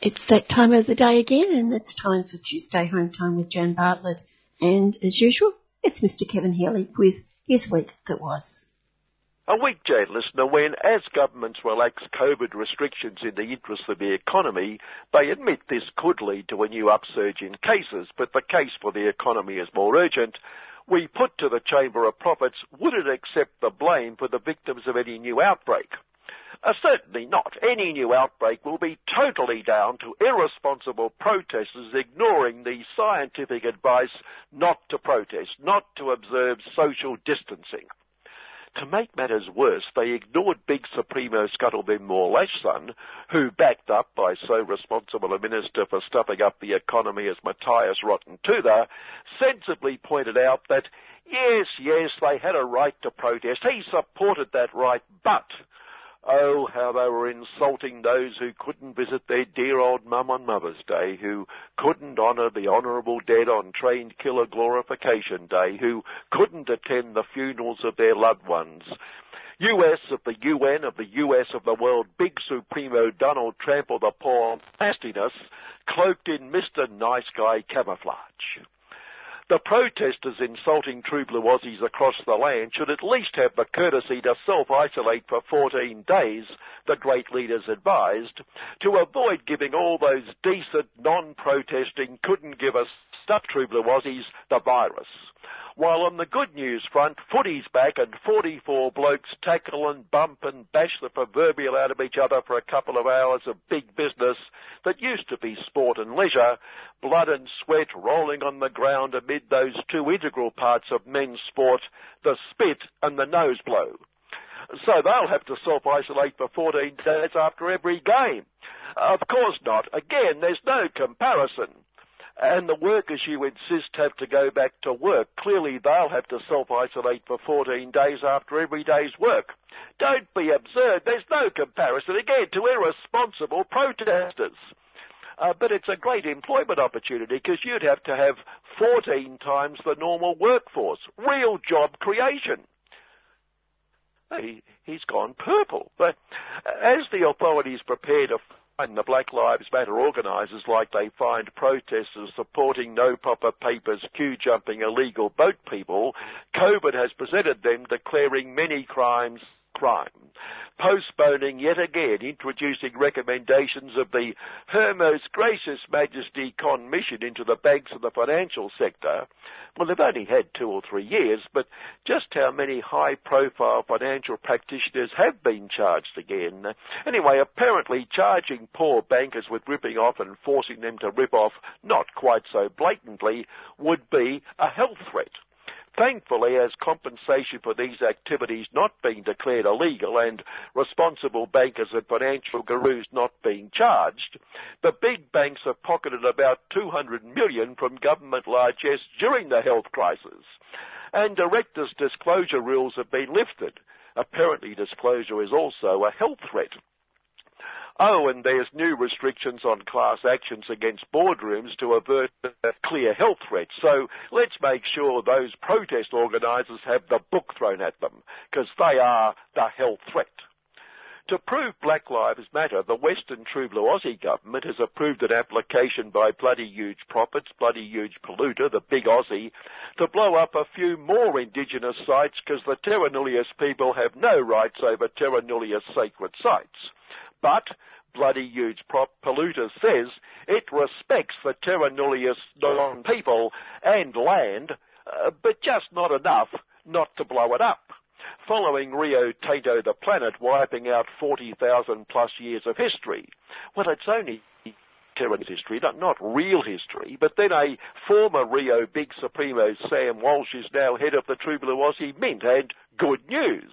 It's that time of the day again, and it's time for Tuesday Home Time with Jan Bartlett. And as usual, it's Mr. Kevin Healy with his week that was. A week, Jan listener, when as governments relax COVID restrictions in the interest of the economy, they admit this could lead to a new upsurge in cases, but the case for the economy is more urgent. We put to the Chamber of Profits, would it accept the blame for the victims of any new outbreak? Uh, certainly not. Any new outbreak will be totally down to irresponsible protesters ignoring the scientific advice not to protest, not to observe social distancing. To make matters worse, they ignored big Supremo Scuttlebin Moore who, backed up by so responsible a minister for stuffing up the economy as Matthias Rotten Toother, sensibly pointed out that, yes, yes, they had a right to protest. He supported that right, but Oh, how they were insulting those who couldn't visit their dear old mum on Mother's Day, who couldn't honour the honourable dead on Trained Killer Glorification Day, who couldn't attend the funerals of their loved ones. US of the UN of the US of the world, big supremo Donald Trample the poor nastiness, cloaked in Mr. Nice Guy camouflage. The protesters insulting true blue Aussies across the land should at least have the courtesy to self-isolate for 14 days, the great leaders advised, to avoid giving all those decent, non-protesting, couldn't give us stuff true blue Aussies the virus. While on the good news front, footy's back and 44 blokes tackle and bump and bash the proverbial out of each other for a couple of hours of big business that used to be sport and leisure, blood and sweat rolling on the ground amid those two integral parts of men's sport, the spit and the nose blow. So they'll have to self-isolate for 14 days after every game. Of course not. Again, there's no comparison and the workers you insist have to go back to work, clearly they'll have to self-isolate for 14 days after every day's work. Don't be absurd. There's no comparison, again, to irresponsible protesters. Uh, but it's a great employment opportunity because you'd have to have 14 times the normal workforce. Real job creation. He, he's gone purple. But as the authorities prepare to and the Black Lives Matter organisers like they find protesters supporting no proper papers, queue jumping illegal boat people, COVID has presented them declaring many crimes crime postponing yet again introducing recommendations of the Her Most Gracious Majesty Commission into the banks and the financial sector. Well, they've only had two or three years, but just how many high profile financial practitioners have been charged again? Anyway, apparently charging poor bankers with ripping off and forcing them to rip off not quite so blatantly would be a health threat. Thankfully, as compensation for these activities not being declared illegal and responsible bankers and financial gurus not being charged, the big banks have pocketed about 200 million from government largesse during the health crisis. And directors' disclosure rules have been lifted. Apparently disclosure is also a health threat. Oh, and there's new restrictions on class actions against boardrooms to avert clear health threats. So let's make sure those protest organisers have the book thrown at them, because they are the health threat. To prove Black Lives Matter, the Western True Blue Aussie government has approved an application by Bloody Huge Profits, Bloody Huge Polluter, the Big Aussie, to blow up a few more Indigenous sites because the Terra Nullius people have no rights over Terra Nullius sacred sites. But bloody huge prop polluter says it respects the terra nullius non-people and land, uh, but just not enough not to blow it up. Following Rio Tinto the planet wiping out 40,000 plus years of history. Well, it's only Terran history, not, not real history, but then a former Rio Big Supremo Sam Walsh is now head of the True Blue Aussie Mint, and good news.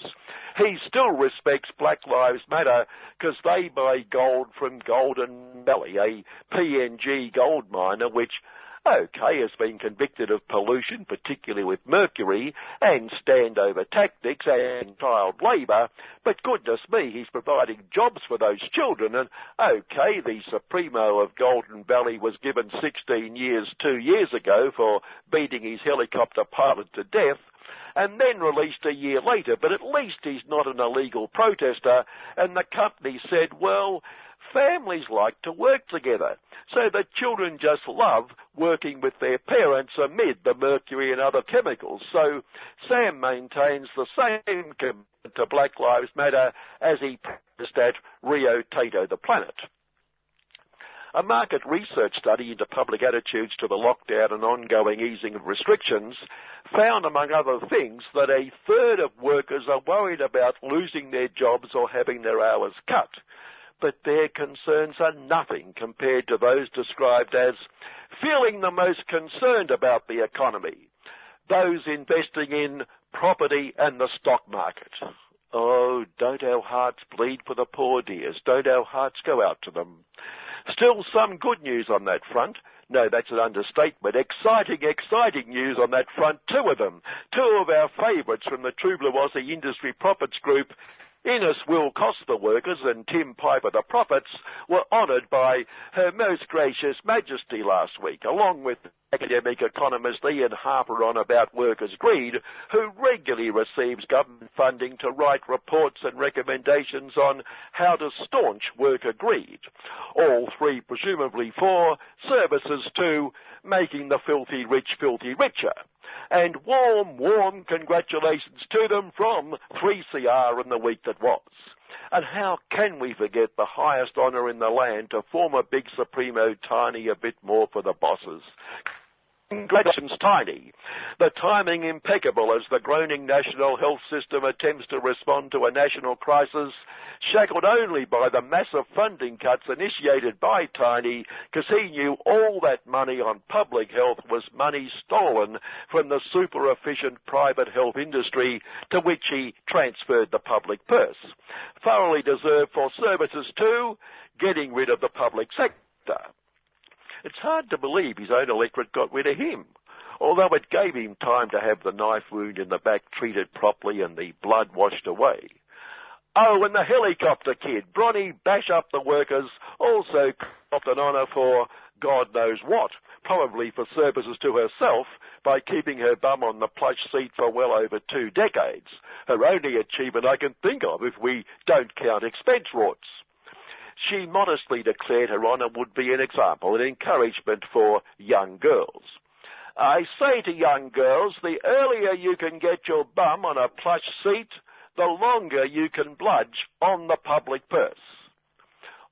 He still respects Black Lives Matter because they buy gold from Golden Valley, a PNG gold miner, which okay, has been convicted of pollution, particularly with mercury, and standover tactics and child labour, but goodness me, he's providing jobs for those children, and okay, the Supremo of Golden Valley was given 16 years two years ago for beating his helicopter pilot to death, and then released a year later, but at least he's not an illegal protester, and the company said, well, families like to work together. So the children just love working with their parents amid the mercury and other chemicals. So Sam maintains the same commitment to Black Lives Matter as he practiced at Rio Tato the Planet. A market research study into public attitudes to the lockdown and ongoing easing of restrictions found, among other things, that a third of workers are worried about losing their jobs or having their hours cut. But their concerns are nothing compared to those described as feeling the most concerned about the economy, those investing in property and the stock market. Oh, don't our hearts bleed for the poor dears? Don't our hearts go out to them? Still some good news on that front. No, that's an understatement. Exciting, exciting news on that front. Two of them. Two of our favourites from the True Blue Aussie Industry Profits Group Innes Will Costa workers and Tim Piper the Prophets were honoured by Her Most Gracious Majesty last week, along with academic economist Ian Harper on about workers' greed, who regularly receives government funding to write reports and recommendations on how to staunch worker greed. All three presumably for services to making the filthy rich filthy richer and warm, warm congratulations to them from 3CR in the week that was. And how can we forget the highest honour in the land to former Big Supremo Tiny a bit more for the bosses? Congratulations, Tiny. The timing impeccable as the groaning national health system attempts to respond to a national crisis shackled only by the massive funding cuts initiated by Tiny because he knew all that money on public health was money stolen from the super efficient private health industry to which he transferred the public purse. Thoroughly deserved for services too, getting rid of the public sector. It's hard to believe his own electorate got rid of him although it gave him time to have the knife wound in the back treated properly and the blood washed away. Oh, and the helicopter kid, Bronny Bash Up the Workers, also got an honour for God knows what, probably for services to herself by keeping her bum on the plush seat for well over two decades. Her only achievement I can think of if we don't count expense rorts. She modestly declared her honour would be an example, an encouragement for young girls. I say to young girls, the earlier you can get your bum on a plush seat, the longer you can bludge on the public purse.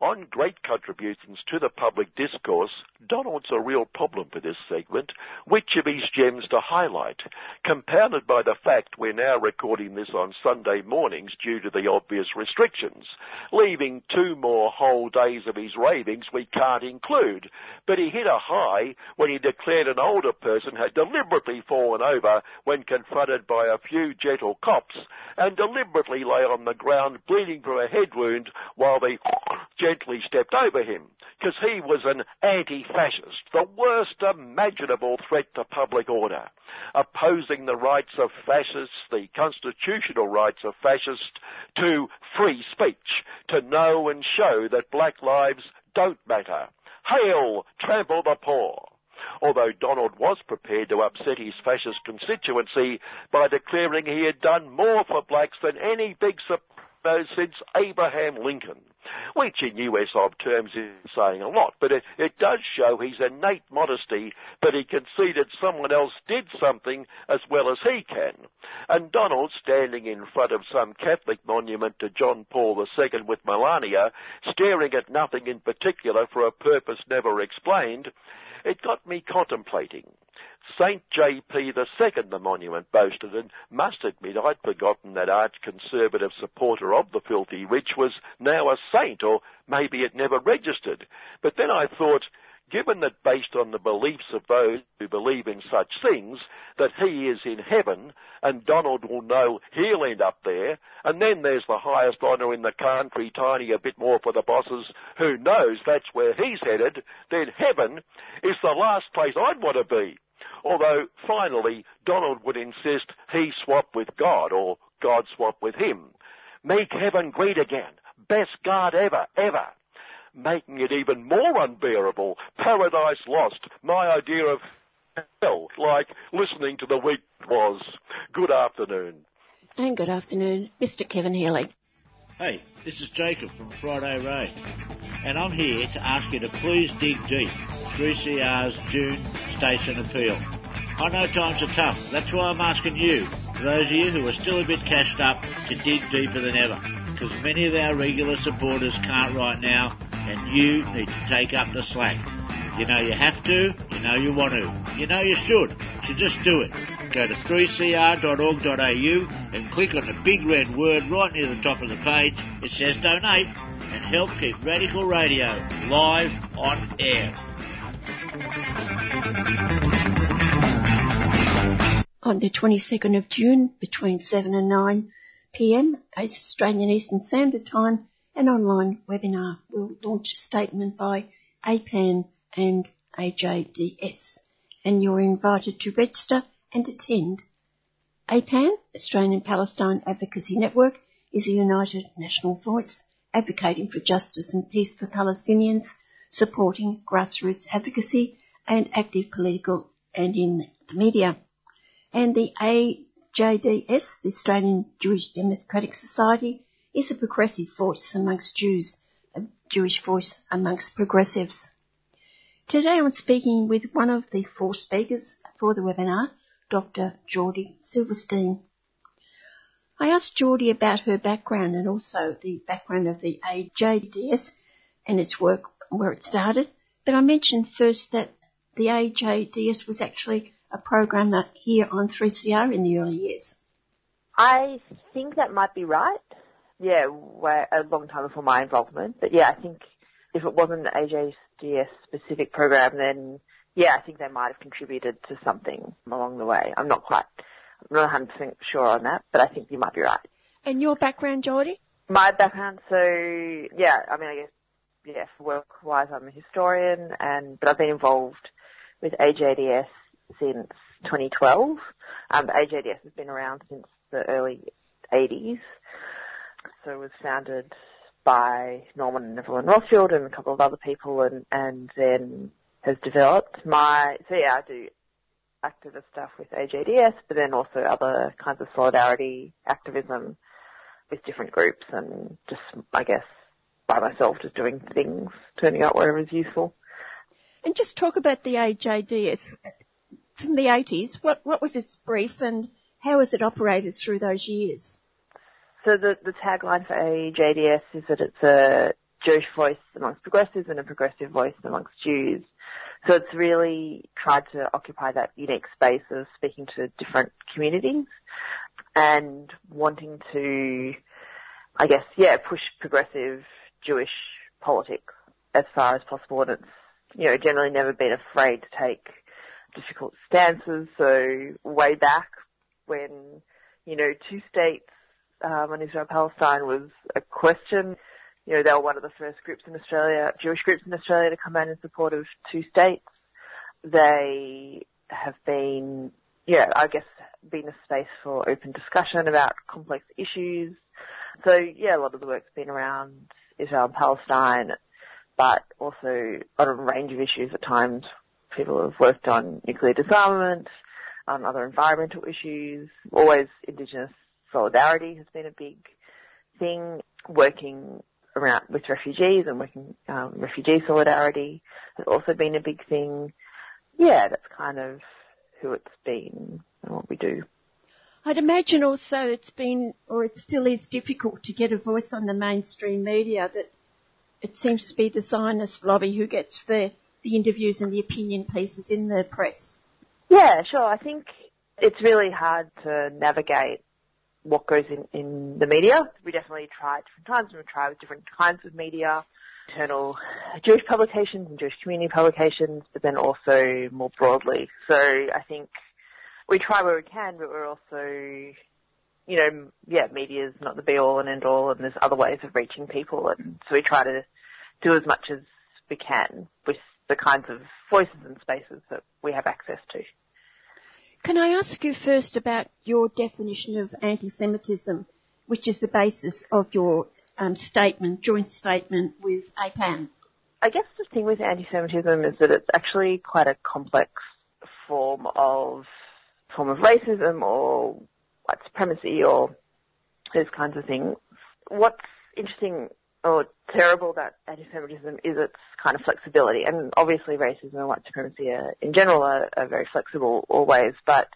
On great contributions to the public discourse, Donald's a real problem for this segment. Which of his gems to highlight? Compounded by the fact we're now recording this on Sunday mornings due to the obvious restrictions, leaving two more whole days of his ravings we can't include. But he hit a high when he declared an older person had deliberately fallen over when confronted by a few gentle cops and deliberately lay on the ground bleeding from a head wound while they gently stepped over him because he was an anti-fascist, the worst imaginable threat to public order, opposing the rights of fascists, the constitutional rights of fascists to free speech, to know and show that black lives don't matter. Hail, trample the poor although Donald was prepared to upset his fascist constituency by declaring he had done more for blacks than any big since Abraham Lincoln, which in US of terms is saying a lot, but it, it does show his innate modesty that he conceded someone else did something as well as he can. And Donald, standing in front of some Catholic monument to John Paul II with Melania, staring at nothing in particular for a purpose never explained, it got me contemplating. Saint J.P. II, the monument boasted, and must admit I'd forgotten that arch-conservative supporter of the filthy rich was now a saint, or maybe it never registered. But then I thought, given that based on the beliefs of those who believe in such things, that he is in heaven, and Donald will know he'll end up there, and then there's the highest honour in the country, tiny a bit more for the bosses, who knows that's where he's headed, then heaven is the last place I'd want to be. Although finally Donald would insist he swap with God or God swap with him. Make heaven great again. Best God ever, ever. Making it even more unbearable. Paradise lost. My idea of hell, like listening to the week was. Good afternoon. And good afternoon, Mr. Kevin Healy. Hey, this is Jacob from Friday Ray, and I'm here to ask you to please dig deep 3CR's June station appeal. I know times are tough, that's why I'm asking you, those of you who are still a bit cashed up, to dig deeper than ever, because many of our regular supporters can't right now, and you need to take up the slack. You know you have to, you know you want to, you know you should, so just do it. Go to 3cr.org.au and click on the big red word right near the top of the page. It says donate and help keep Radical Radio live on air. On the 22nd of June, between 7 and 9 p.m., Australian Eastern Standard Time, an online webinar will launch a statement by APAN and AJDS, and you're invited to register and attend. APAN, Australian Palestine Advocacy Network, is a united national voice advocating for justice and peace for Palestinians, supporting grassroots advocacy and active political and in the media. And the AJDS, the Australian Jewish Democratic Society, is a progressive voice amongst Jews, a Jewish voice amongst progressives. Today I'm speaking with one of the four speakers for the webinar, Dr. Jordy Silverstein. I asked Jordy about her background and also the background of the AJDS and its work, where it started, but I mentioned first that the AJDS was actually a programmer here on 3CR in the early years. I think that might be right. Yeah, a long time before my involvement. But yeah, I think if it wasn't an AJDS specific program, then yeah, I think they might have contributed to something along the way. I'm not quite, I'm not 100% sure on that, but I think you might be right. And your background, Jordy? My background, so yeah, I mean, I guess, yeah, work-wise, I'm a historian, and but I've been involved with AJDS since 2012. Um, AJDS has been around since the early 80s. So it was founded by Norman and Evelyn Rothfield and a couple of other people, and and then has developed. My so yeah, I do activist stuff with AJDS, but then also other kinds of solidarity activism with different groups, and just I guess by myself, just doing things, turning up wherever is useful. And just talk about the AJDS from the 80s. What what was its brief, and how has it operated through those years? So the the tagline for AJDS is that it's a Jewish voice amongst progressives and a progressive voice amongst Jews. So it's really tried to occupy that unique space of speaking to different communities and wanting to, I guess, yeah, push progressive Jewish politics as far as possible. And it's, you know, generally never been afraid to take difficult stances. So way back when, you know, two states um, on Israel Palestine was a question you know, they were one of the first groups in Australia, Jewish groups in Australia to come out in support of two states. They have been, yeah, I guess, been a space for open discussion about complex issues. So yeah, a lot of the work's been around Israel and Palestine, but also on a range of issues at times. People have worked on nuclear disarmament, on other environmental issues. Always Indigenous solidarity has been a big thing. Working around with refugees and working um, refugee solidarity has also been a big thing. Yeah, that's kind of who it's been and what we do. I'd imagine also it's been, or it still is difficult to get a voice on the mainstream media that it seems to be the Zionist lobby who gets the, the interviews and the opinion pieces in the press. Yeah, sure. I think it's really hard to navigate what goes in, in the media. We definitely try at different times and we try with different kinds of media, internal Jewish publications and Jewish community publications, but then also more broadly. So I think we try where we can, but we're also, you know, yeah, media is not the be all and end all and there's other ways of reaching people and so we try to do as much as we can with the kinds of voices and spaces that we have access to. Can I ask you first about your definition of anti-Semitism, which is the basis of your um, statement, joint statement with APAN? I guess the thing with anti-Semitism is that it's actually quite a complex form of form of racism or white supremacy or those kinds of things. What's interesting or terrible about anti-Semitism is its kind of flexibility. And obviously racism and white supremacy are, in general are, are very flexible always, but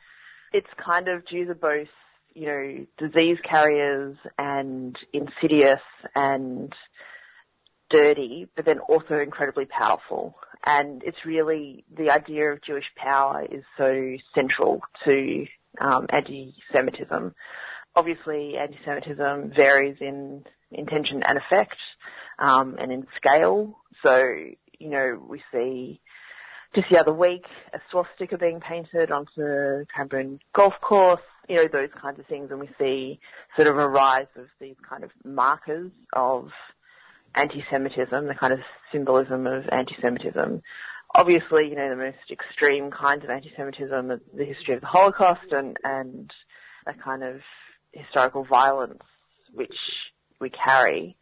it's kind of Jews are both, you know, disease carriers and insidious and dirty, but then also incredibly powerful. And it's really the idea of Jewish power is so central to um, anti-Semitism. Obviously, anti-Semitism varies in intention and effect, um, and in scale. So, you know, we see just the other week a swastika being painted onto Cranbourne golf course, you know, those kinds of things, and we see sort of a rise of these kind of markers of anti-Semitism, the kind of symbolism of anti-Semitism. Obviously, you know, the most extreme kinds of anti-Semitism the history of the Holocaust and, and a kind of historical violence which we carry.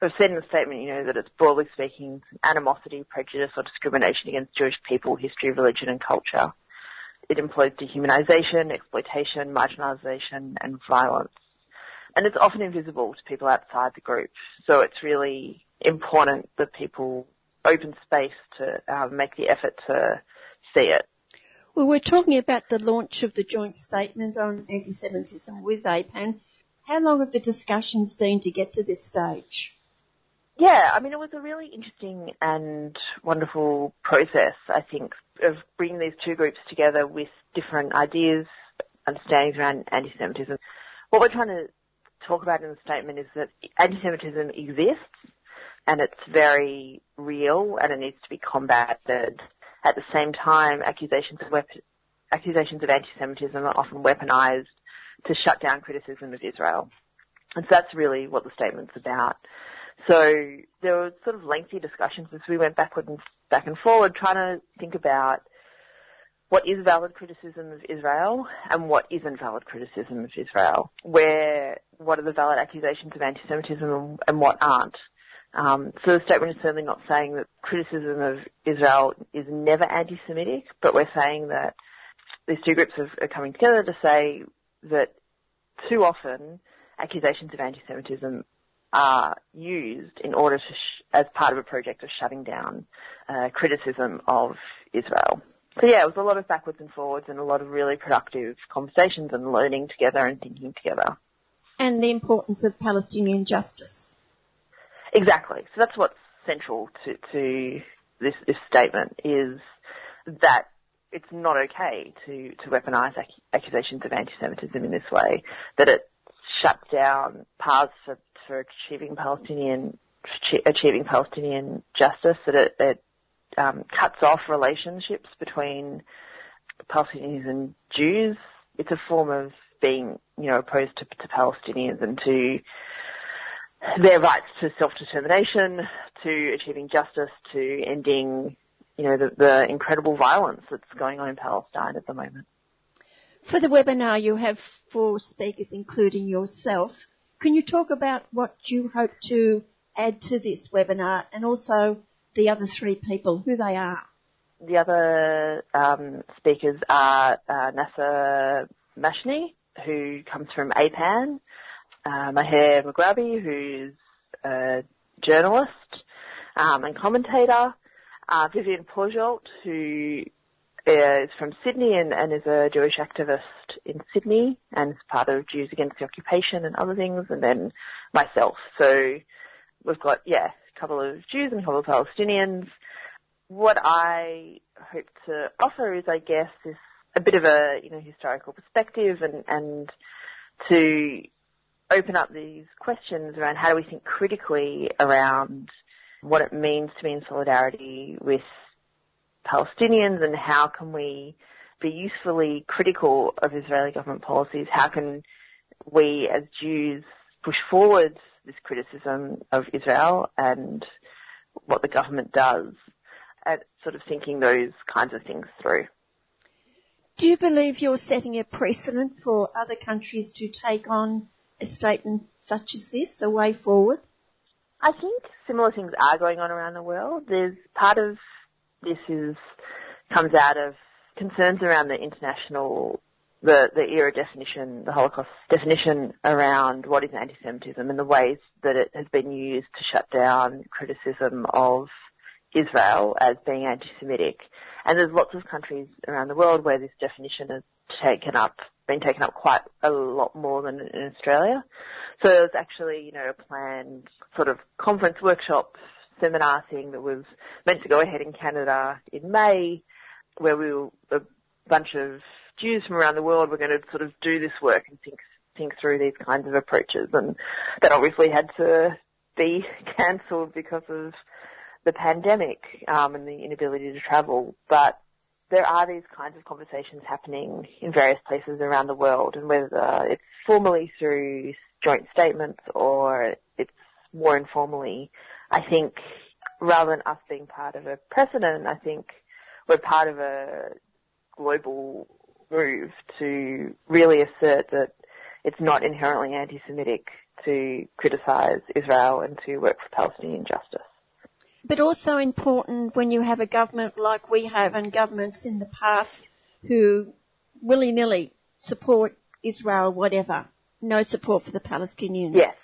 I've said in the statement, you know, that it's broadly speaking animosity, prejudice or discrimination against Jewish people, history, religion and culture. It employs dehumanization, exploitation, marginalization and violence. And it's often invisible to people outside the group. So it's really important that people open space to um, make the effort to see it. Well, we're talking about the launch of the joint statement on anti-Semitism with APAN. How long have the discussions been to get to this stage? Yeah, I mean, it was a really interesting and wonderful process, I think, of bringing these two groups together with different ideas, understandings around anti-Semitism. What we're trying to talk about in the statement is that anti-Semitism exists and it's very real and it needs to be combated. At the same time, accusations of, wep- accusations of anti-Semitism are often weaponized to shut down criticism of Israel. And so that's really what the statement's about. So there were sort of lengthy discussions as we went backward and back and forward trying to think about what is valid criticism of Israel and what isn't valid criticism of Israel. Where, what are the valid accusations of anti-Semitism and what aren't. Um, so the statement is certainly not saying that criticism of Israel is never anti-Semitic, but we're saying that these two groups are coming together to say that too often accusations of anti-Semitism are used in order to, sh- as part of a project of shutting down uh, criticism of Israel. So yeah, it was a lot of backwards and forwards and a lot of really productive conversations and learning together and thinking together. And the importance of Palestinian justice. Exactly. So that's what's central to, to this, this statement is that it's not okay to, to weaponize ac- accusations of anti-Semitism in this way, that it shuts down paths for, for achieving Palestinian, achieving Palestinian justice, that it, it um, cuts off relationships between Palestinians and Jews. It's a form of being, you know, opposed to, to Palestinians and to their rights to self-determination, to achieving justice, to ending, you know, the, the incredible violence that's going on in Palestine at the moment. For the webinar, you have four speakers, including yourself. Can you talk about what you hope to add to this webinar and also the other three people, who they are? The other um, speakers are uh, Nasser Mashni, who comes from APAN, uh, Maher Mughrabi, who's a journalist um, and commentator, uh, Vivienne Porzsolt, who is from Sydney and, and, is a Jewish activist in Sydney and is part of Jews Against the Occupation and other things, and then myself. So we've got, yeah, couple of Jews and a couple of Palestinians. What I hope to offer is, I guess, is a bit of a, you know, historical perspective and, and to open up these questions around how do we think critically around what it means to be in solidarity with Palestinians and how can we be usefully critical of Israeli government policies? How can we as Jews push forward this criticism of Israel and what the government does at sort of thinking those kinds of things through. Do you believe you're setting a precedent for other countries to take on a statement such as this, a way forward? I think similar things are going on around the world. There's part of this is comes out of concerns around the international the, the IHRA definition, the Holocaust definition around what is anti-Semitism and the ways that it has been used to shut down criticism of Israel as being anti-Semitic. And there's lots of countries around the world where this definition has taken up, been taken up quite a lot more than in Australia. So there's actually, you know, a planned sort of conference workshop seminar thing that was meant to go ahead in Canada in May, where we were, a bunch of Jews from around the world were going to sort of do this work and think think through these kinds of approaches, and that obviously had to be cancelled because of the pandemic um, and the inability to travel. But there are these kinds of conversations happening in various places around the world, and whether it's formally through joint statements or it's more informally, I think rather than us being part of a precedent, I think we're part of a global move to really assert that it's not inherently anti-Semitic to criticise Israel and to work for Palestinian justice. But also important when you have a government like we have and governments in the past who willy-nilly support Israel, whatever. No support for the Palestinians. Yes.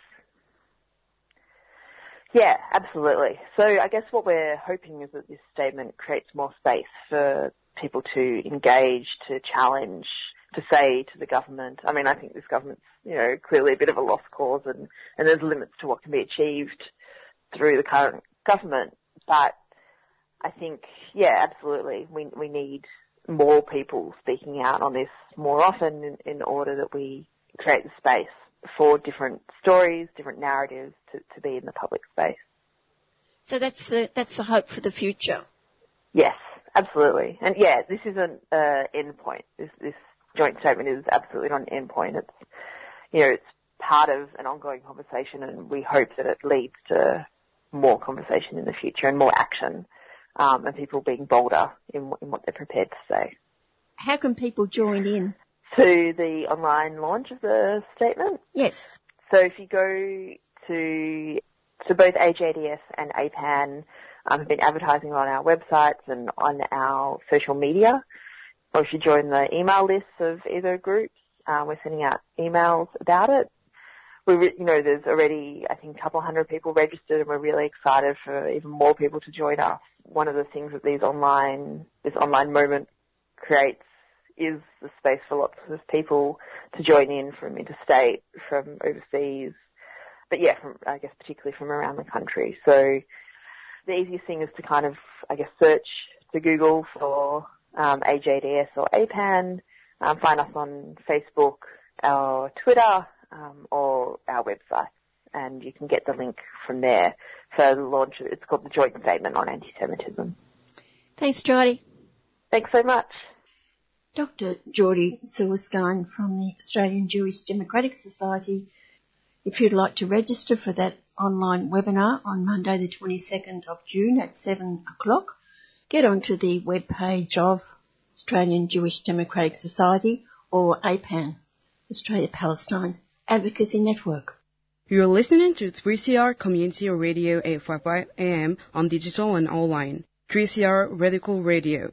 Yeah, absolutely. So I guess what we're hoping is that this statement creates more space for people to engage, to challenge, to say to the government. I mean, I think this government's, you know, clearly a bit of a lost cause and, and there's limits to what can be achieved through the current government. But I think, yeah, absolutely. We, we need more people speaking out on this more often in, in order that we create the space for different stories, different narratives to, to be in the public space. So that's the, that's the hope for the future. Yes, absolutely. And yeah, this isn't an end point. This, this joint statement is absolutely not an end point. It's, you know, it's part of an ongoing conversation and we hope that it leads to more conversation in the future and more action um, and people being bolder in, in what they're prepared to say. How can people join in? to the online launch of the statement? Yes. So if you go to so both AJDS and APAN um, have been advertising on our websites and on our social media. Or if you join the email lists of either groups, uh, we're sending out emails about it. We, re- you know, there's already I think a couple hundred people registered, and we're really excited for even more people to join us. One of the things that these online this online moment creates is the space for lots of people to join in from interstate, from overseas, but yeah, from, I guess particularly from around the country. So the easiest thing is to kind of, I guess, search to Google for um, AJDS or APAN, um, find us on Facebook, our Twitter, um, or our website, and you can get the link from there for the launch. It's called the Joint Statement on Anti-Semitism. Thanks, Jordy. Thanks so much. Dr. Jordy Silverstein from the Australian Jewish Democratic Society. If you'd like to register for that online webinar on Monday the 22nd of June at 7 o'clock, get onto the webpage of Australian Jewish Democratic Society or APAN, Australia Palestine Advocacy Network. You're listening to 3CR Community Radio 855 AM on digital and online. 3CR Radical Radio.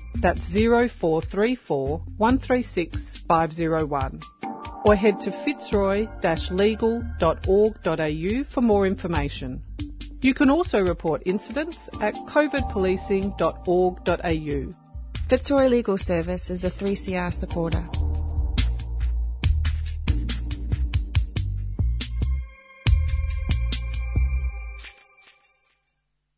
That's 0434 136 501. Or head to fitzroy-legal.org.au for more information. You can also report incidents at covidpolicing.org.au. Fitzroy Legal Service is a 3CR supporter.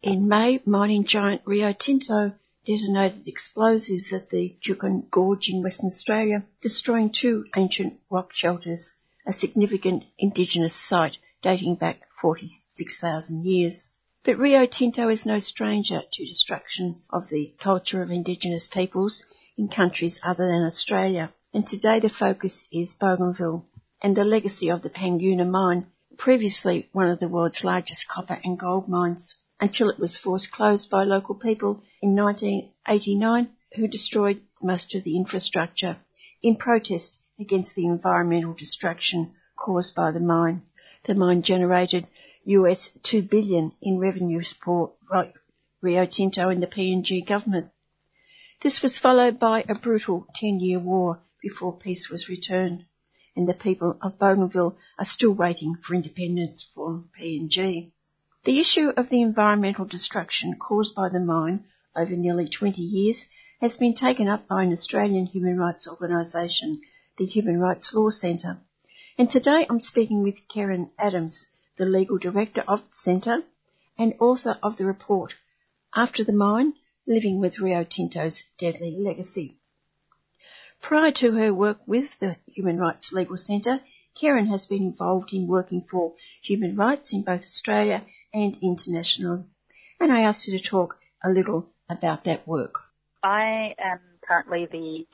In May, mining giant Rio Tinto detonated explosives at the Juukan Gorge in Western Australia, destroying two ancient rock shelters, a significant indigenous site dating back 46,000 years. But Rio Tinto is no stranger to destruction of the culture of indigenous peoples in countries other than Australia. and today the focus is Bougainville and the legacy of the Panguna mine, previously one of the world's largest copper and gold mines, until it was forced closed by local people in 1989 who destroyed most of the infrastructure in protest against the environmental destruction caused by the mine. The mine generated US 2 billion in revenue for Rio Tinto and the PNG government. This was followed by a brutal 10-year war before peace was returned, and the people of Bougainville are still waiting for independence from PNG. The issue of the environmental destruction caused by the mine over nearly 20 years has been taken up by an Australian human rights organisation, the Human Rights Law Centre. And today I'm speaking with Keren Adams, the legal director of the centre and author of the report After the Mine, Living with Rio Tinto's Deadly Legacy. Prior to her work with the Human Rights Legal Centre, Keren has been involved in working for human rights in both Australia and international. And I asked her to talk a little about that work. I am currently the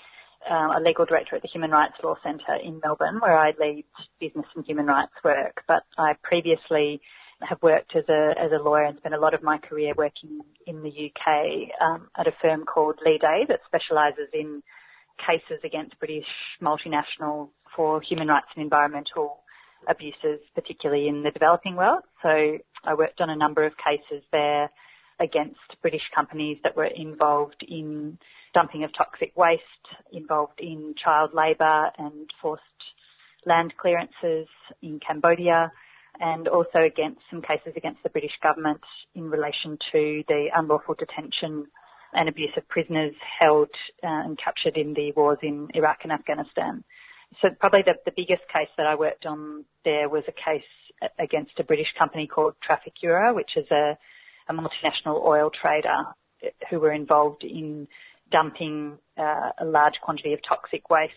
um, a legal director at the Human Rights Law Centre in Melbourne, where I lead business and human rights work. But I previously have worked as a as a lawyer and spent a lot of my career working in the UK um, at a firm called Leigh Day that specialises in cases against British multinationals for human rights and environmental abuses, particularly in the developing world. So I worked on a number of cases there against British companies that were involved in dumping of toxic waste, involved in child labour and forced land clearances in Cambodia, and also against some cases against the British government in relation to the unlawful detention and abuse of prisoners held uh, and captured in the wars in Iraq and Afghanistan. So probably the, the biggest case that I worked on there was a case against a British company called Trafigura, which is a, a multinational oil trader who were involved in dumping uh, a large quantity of toxic waste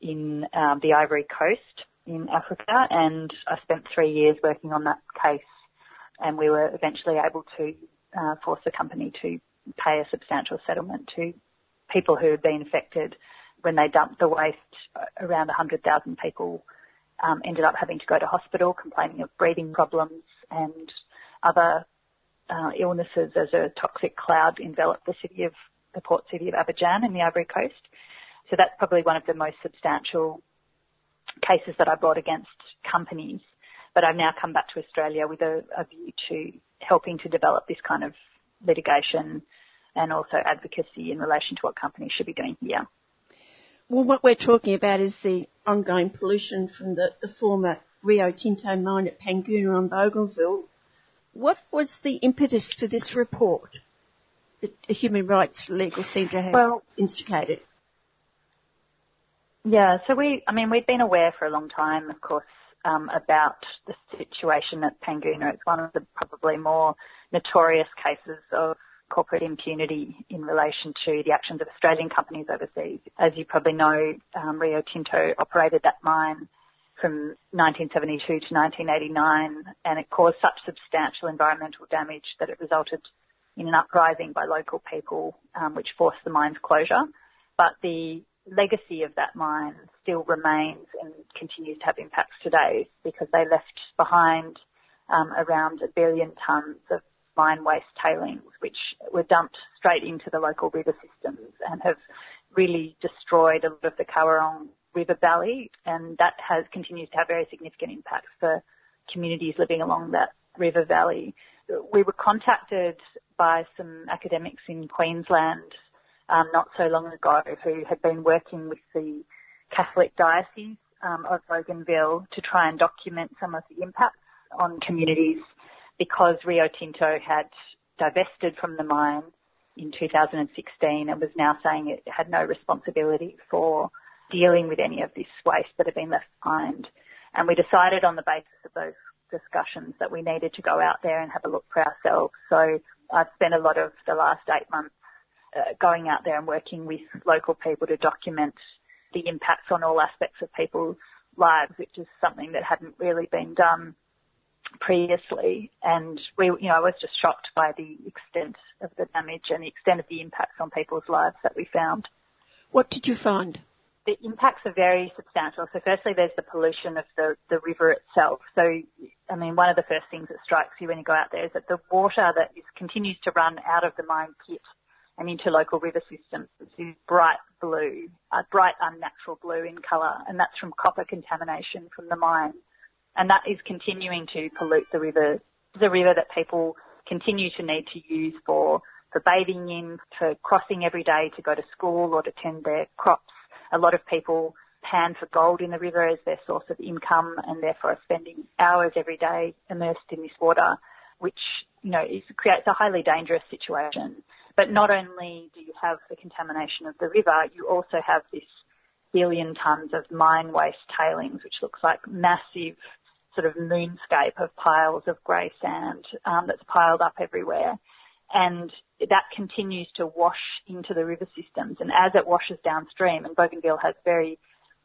in um, the Ivory Coast in Africa. And I spent three years working on that case, and we were eventually able to uh, force the company to pay a substantial settlement to people who had been affected when they dumped the waste. Around 100,000 people um, ended up having to go to hospital, complaining of breathing problems and other uh, illnesses as a toxic cloud enveloped the city of the port city of Abidjan in the Ivory Coast. So that's probably one of the most substantial cases that I brought against companies. But I've now come back to Australia with a, a view to helping to develop this kind of litigation and also advocacy in relation to what companies should be doing here. Well, what we're talking about is the ongoing pollution from the, the former Rio Tinto mine at Panguna on Bougainville. What was the impetus for this report? That the Human Rights Legal Centre has well, instigated? Yeah, so we, I mean, we've been aware for a long time, of course, um, about the situation at Panguna. It's one of the probably more notorious cases of corporate impunity in relation to the actions of Australian companies overseas. As you probably know, um, Rio Tinto operated that mine from 1972 to 1989 and it caused such substantial environmental damage that it resulted in an uprising by local people, um, which forced the mine's closure. But the legacy of that mine still remains and continues to have impacts today because they left behind um, around a billion tonnes of mine waste tailings, which were dumped straight into the local river systems and have really destroyed a lot of the Kawerong River Valley, and that has continues to have very significant impacts for communities living along that river valley. We were contacted by some academics in Queensland um, not so long ago who had been working with the Catholic Diocese um, of Bougainville to try and document some of the impacts on communities because Rio Tinto had divested from the mine in 2016 and was now saying it had no responsibility for dealing with any of this waste that had been left behind. And we decided on the basis of those discussions that we needed to go out there and have a look for ourselves. So I've spent a lot of the last eight months uh, going out there and working with local people to document the impacts on all aspects of people's lives, which is something that hadn't really been done previously. And we, you know, I was just shocked by the extent of the damage and the extent of the impacts on people's lives that we found. What did you find? the impacts are very substantial. So firstly, there's the pollution of the, the river itself. So, I mean, one of the first things that strikes you when you go out there is that the water that is, continues to run out of the mine pit and into local river systems is bright blue, a bright unnatural blue in colour, and that's from copper contamination from the mine. And that is continuing to pollute the river, the river that people continue to need to use for, for bathing in, for crossing every day to go to school or to tend their crops. A lot of people pan for gold in the river as their source of income and therefore are spending hours every day immersed in this water, which, you know, is, creates a highly dangerous situation. But not only do you have the contamination of the river, you also have this billion tonnes of mine waste tailings, which looks like massive sort of moonscape of piles of grey sand um, that's piled up everywhere. And that continues to wash into the river systems. And as it washes downstream, and Bougainville has very,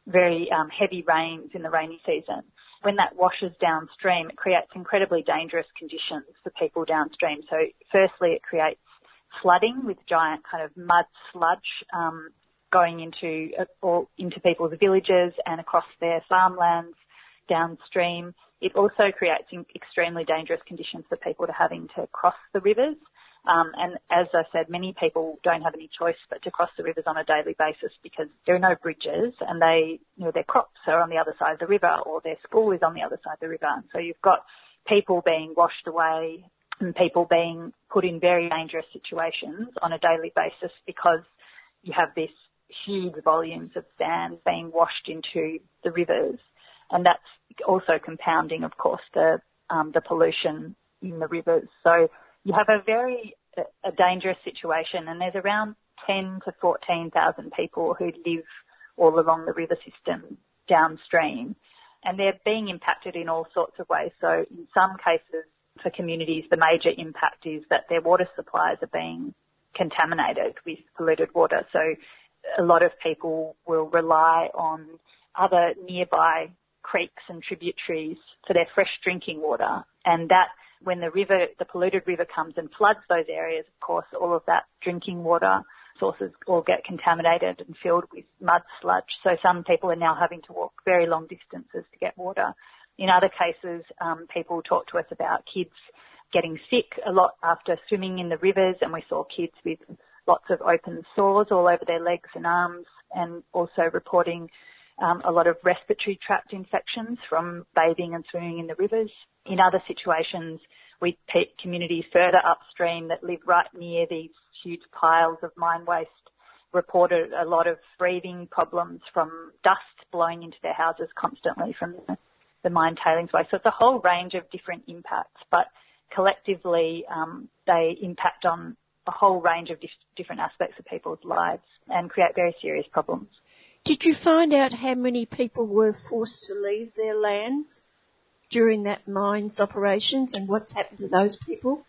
very um, heavy rains in the rainy season, when that washes downstream, it creates incredibly dangerous conditions for people downstream. So firstly, it creates flooding with giant kind of mud sludge um, going into uh, or into people's villages and across their farmlands downstream. It also creates extremely dangerous conditions for people to having to cross the rivers. Um, and as I said, many people don't have any choice but to cross the rivers on a daily basis because there are no bridges and they, you know, their crops are on the other side of the river or their school is on the other side of the river. And so you've got people being washed away and people being put in very dangerous situations on a daily basis because you have this huge volumes of sand being washed into the rivers. And that's also compounding, of course, the, um, the pollution in the rivers. So you have a very a dangerous situation and there's around 10 to 14,000 people who live all along the river system downstream and they're being impacted in all sorts of ways. So in some cases, for communities, the major impact is that their water supplies are being contaminated with polluted water. So a lot of people will rely on other nearby creeks and tributaries for their fresh drinking water. And that, when the river, the polluted river comes and floods those areas, of course, all of that drinking water sources all get contaminated and filled with mud sludge. So some people are now having to walk very long distances to get water. In other cases, um, people talk to us about kids getting sick a lot after swimming in the rivers, and we saw kids with lots of open sores all over their legs and arms, and also reporting um, a lot of respiratory tract infections from bathing and swimming in the rivers. In other situations, we communities further upstream that live right near these huge piles of mine waste reported a lot of breathing problems from dust blowing into their houses constantly from the the mine tailings waste. So it's a whole range of different impacts, but collectively um, they impact on a whole range of dif- different aspects of people's lives and create very serious problems. Did you find out how many people were forced to leave their lands during that mine's operations and what's happened to those people?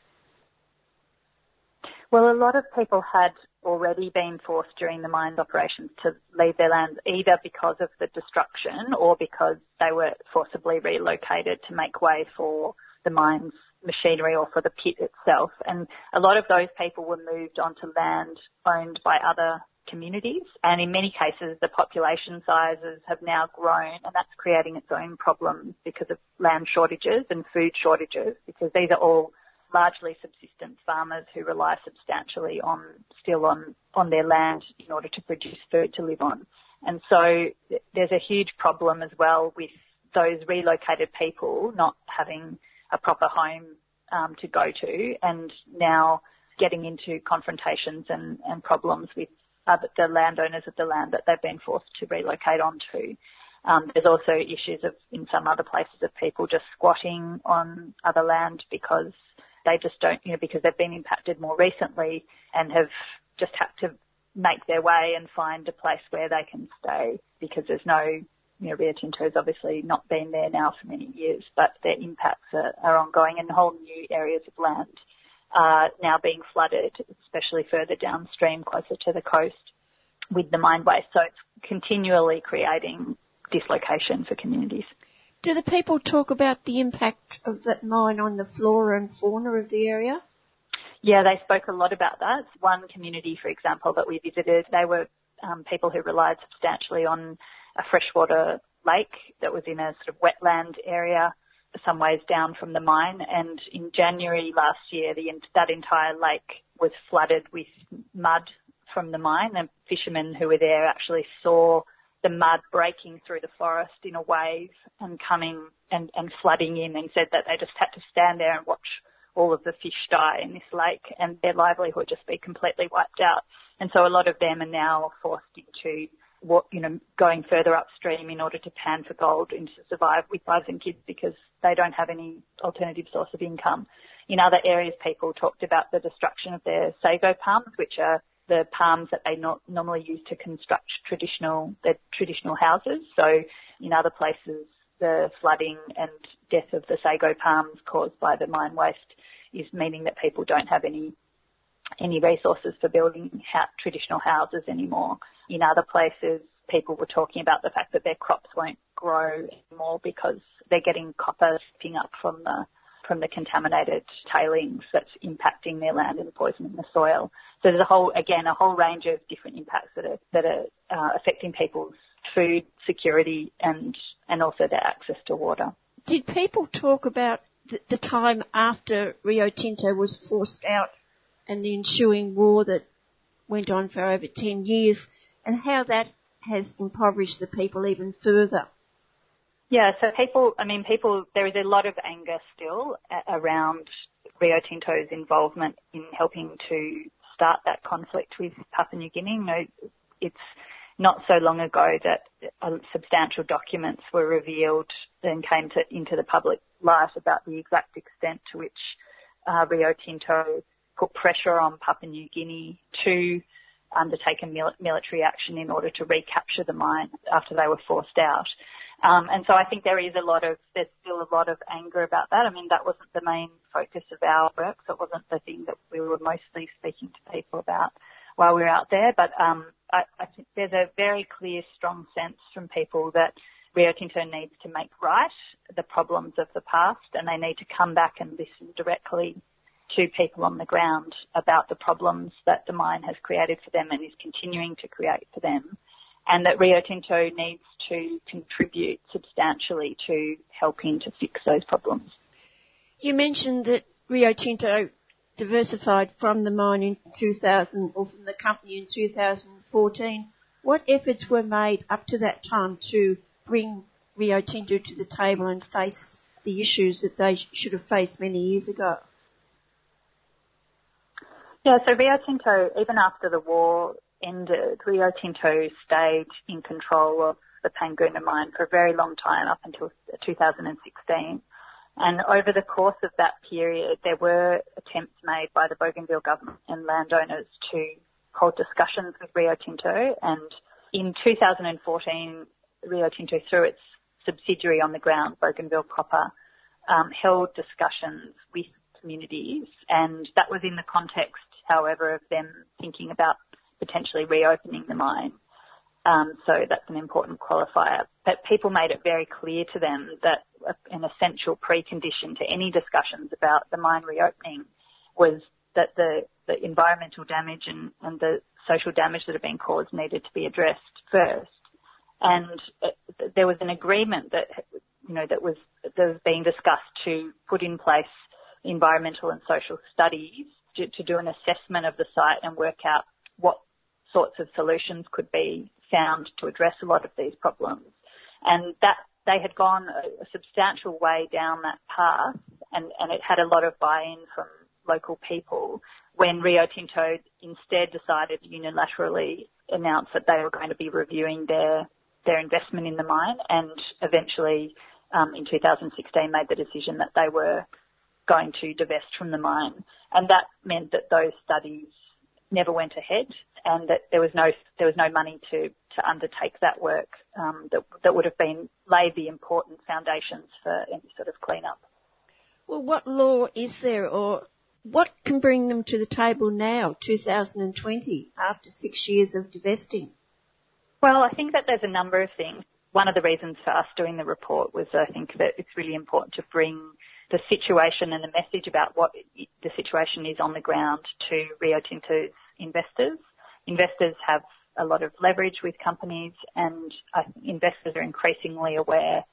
Well, a lot of people had already been forced during the mine's operations to leave their lands either because of the destruction or because they were forcibly relocated to make way for the mine's machinery or for the pit itself. And a lot of those people were moved onto land owned by other communities. And in many cases, the population sizes have now grown and that's creating its own problems because of land shortages and food shortages because these are all largely subsistence farmers who rely substantially on still on on their land in order to produce food to live on. And so there's a huge problem as well with those relocated people not having a proper home um, to go to, and now getting into confrontations and, and problems with other, the landowners of the land that they've been forced to relocate onto. Um, there's also issues of in some other places of people just squatting on other land because they just don't, you know, because they've been impacted more recently and have just had to make their way and find a place where they can stay because there's no, you know, Rio Tinto's obviously not been there now for many years, but their impacts are, are ongoing in whole new areas of land are now being flooded, especially further downstream, closer to the coast with the mine waste. So it's continually creating dislocation for communities. Do the people talk about the impact of that mine on the flora and fauna of the area? Yeah, they spoke a lot about that. One community, for example, that we visited, they were um, people who relied substantially on a freshwater lake that was in a sort of wetland area some ways down from the mine. And in January last year, the, that entire lake was flooded with mud from the mine. And fishermen who were there actually saw the mud breaking through the forest in a wave and coming and, and flooding in and said that they just had to stand there and watch all of the fish die in this lake and their livelihood just be completely wiped out. And so a lot of them are now forced into what, you know, going further upstream in order to pan for gold and to survive with wives and kids because they don't have any alternative source of income. In other areas, people talked about the destruction of their sago palms, which are the palms that they not normally use to construct traditional their traditional houses. So in other places, the flooding and death of the sago palms caused by the mine waste is meaning that people don't have any any resources for building ha- traditional houses anymore. In other places, people were talking about the fact that their crops won't grow anymore because they're getting copper seeping up from the from the contaminated tailings that's impacting their land and poisoning the soil. So there's a whole, again, a whole range of different impacts that are that are uh, affecting people's food security and and also their access to water. Did people talk about the, the time after Rio Tinto was forced out and the ensuing war that went on for over 10 years and how that has impoverished the people even further. Yeah, so people, I mean, people, there is a lot of anger still around Rio Tinto's involvement in helping to start that conflict with Papua New Guinea. You know, it's not so long ago that substantial documents were revealed and came to, into the public light about the exact extent to which uh, Rio Tinto put pressure on Papua New Guinea to undertake a mil- military action in order to recapture the mine after they were forced out. Um, and so I think there is a lot of, there's still a lot of anger about that. I mean, that wasn't the main focus of our work, so it wasn't the thing that we were mostly speaking to people about while we were out there. But um, I, I think there's a very clear, strong sense from people that Rio Tinto needs to make right the problems of the past, and they need to come back and listen directly to people on the ground about the problems that the mine has created for them and is continuing to create for them, and that Rio Tinto needs to contribute substantially to helping to fix those problems. You mentioned that Rio Tinto diversified from the mine in 2000 or from the company in 2014. What efforts were made up to that time to bring Rio Tinto to the table and face the issues that they should have faced many years ago? Yeah, so Rio Tinto, even after the war ended, Rio Tinto stayed in control of the Panguna mine for a very long time, up until 2016. And over the course of that period, there were attempts made by the Bougainville government and landowners to hold discussions with Rio Tinto. And in 2014, Rio Tinto, through its subsidiary on the ground, Bougainville Copper, um, held discussions with communities. And that was in the context, however, of them thinking about potentially reopening the mine. Um, so that's an important qualifier. But people made it very clear to them that an essential precondition to any discussions about the mine reopening was that the, the environmental damage and, and the social damage that had been caused needed to be addressed first. And it, there was an agreement that, you know, that was, that was being discussed to put in place environmental and social studies to, to do an assessment of the site and work out what sorts of solutions could be found to address a lot of these problems. And that they had gone a, a substantial way down that path and, and it had a lot of buy-in from local people when Rio Tinto instead decided unilaterally announced that they were going to be reviewing their their investment in the mine and eventually um, in 2016 made the decision that they were going to divest from the mine and that meant that those studies never went ahead and that there was no there was no money to to undertake that work um, that that would have been laid the important foundations for any sort of cleanup. Well, what law is there, or what can bring them to the table now, 2020, after six years of divesting? Well, I think that there's a number of things. One of the reasons for us doing the report was I think that it's really important to bring the situation and the message about what the situation is on the ground to Rio Tinto's investors investors have a lot of leverage with companies and investors are increasingly aware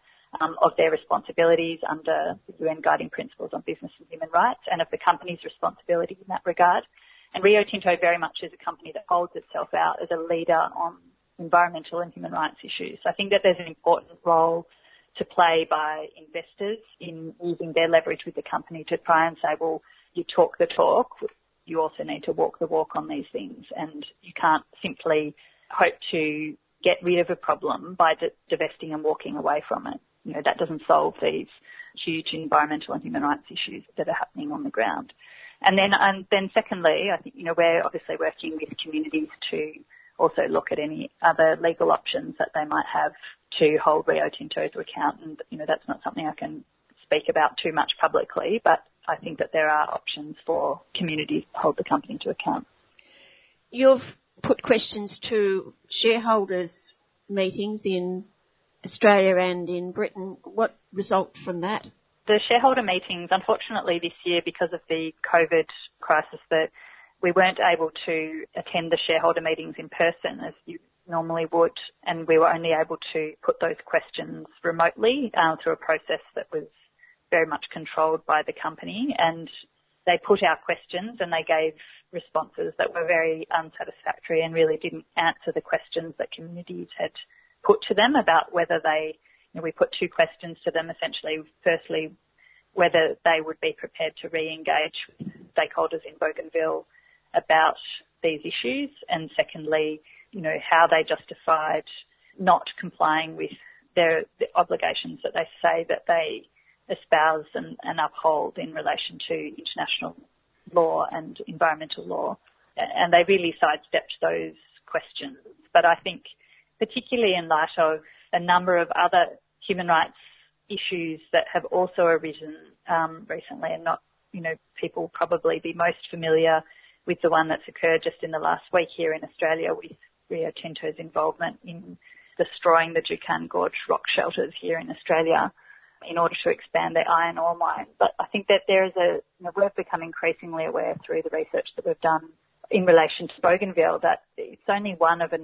um, of their responsibilities under the UN Guiding Principles on Business and Human Rights and of the company's responsibility in that regard. And Rio Tinto very much is a company that holds itself out as a leader on environmental and human rights issues. So I think that there's an important role to play by investors in using their leverage with the company to try and say, well, you talk the talk, you also need to walk the walk on these things and you can't simply hope to get rid of a problem by divesting and walking away from it. You know, that doesn't solve these huge environmental and human rights issues that are happening on the ground. And then, and then secondly, I think, you know, we're obviously working with communities to also look at any other legal options that they might have to hold Rio Tinto to account. And, you know, that's not something I can speak about too much publicly, but I think that there are options for communities to hold the company to account. You've put questions to shareholders meetings in Australia and in Britain. What result from that? The shareholder meetings, unfortunately this year because of the COVID crisis, that we weren't able to attend the shareholder meetings in person as you normally would, and we were only able to put those questions remotely uh, through a process that was very much controlled by the company. And they put our questions and they gave responses that were very unsatisfactory and really didn't answer the questions that communities had put to them about whether they, you know, we put two questions to them essentially. Firstly, whether they would be prepared to re-engage stakeholders in Bougainville about these issues, and secondly, you know, how they justified not complying with their the obligations that they say that they espouse and, and uphold in relation to international law and environmental law. And they really sidestepped those questions. But I think particularly in light of a number of other human rights issues that have also arisen um, recently and not, you know, people probably be most familiar with the one that's occurred just in the last week here in Australia with Rio Tinto's involvement in destroying the Juukan Gorge rock shelters here in Australia in order to expand their iron ore mine. But I think that there is a, you know, we've become increasingly aware through the research that we've done in relation to Bougainville that it's only one of a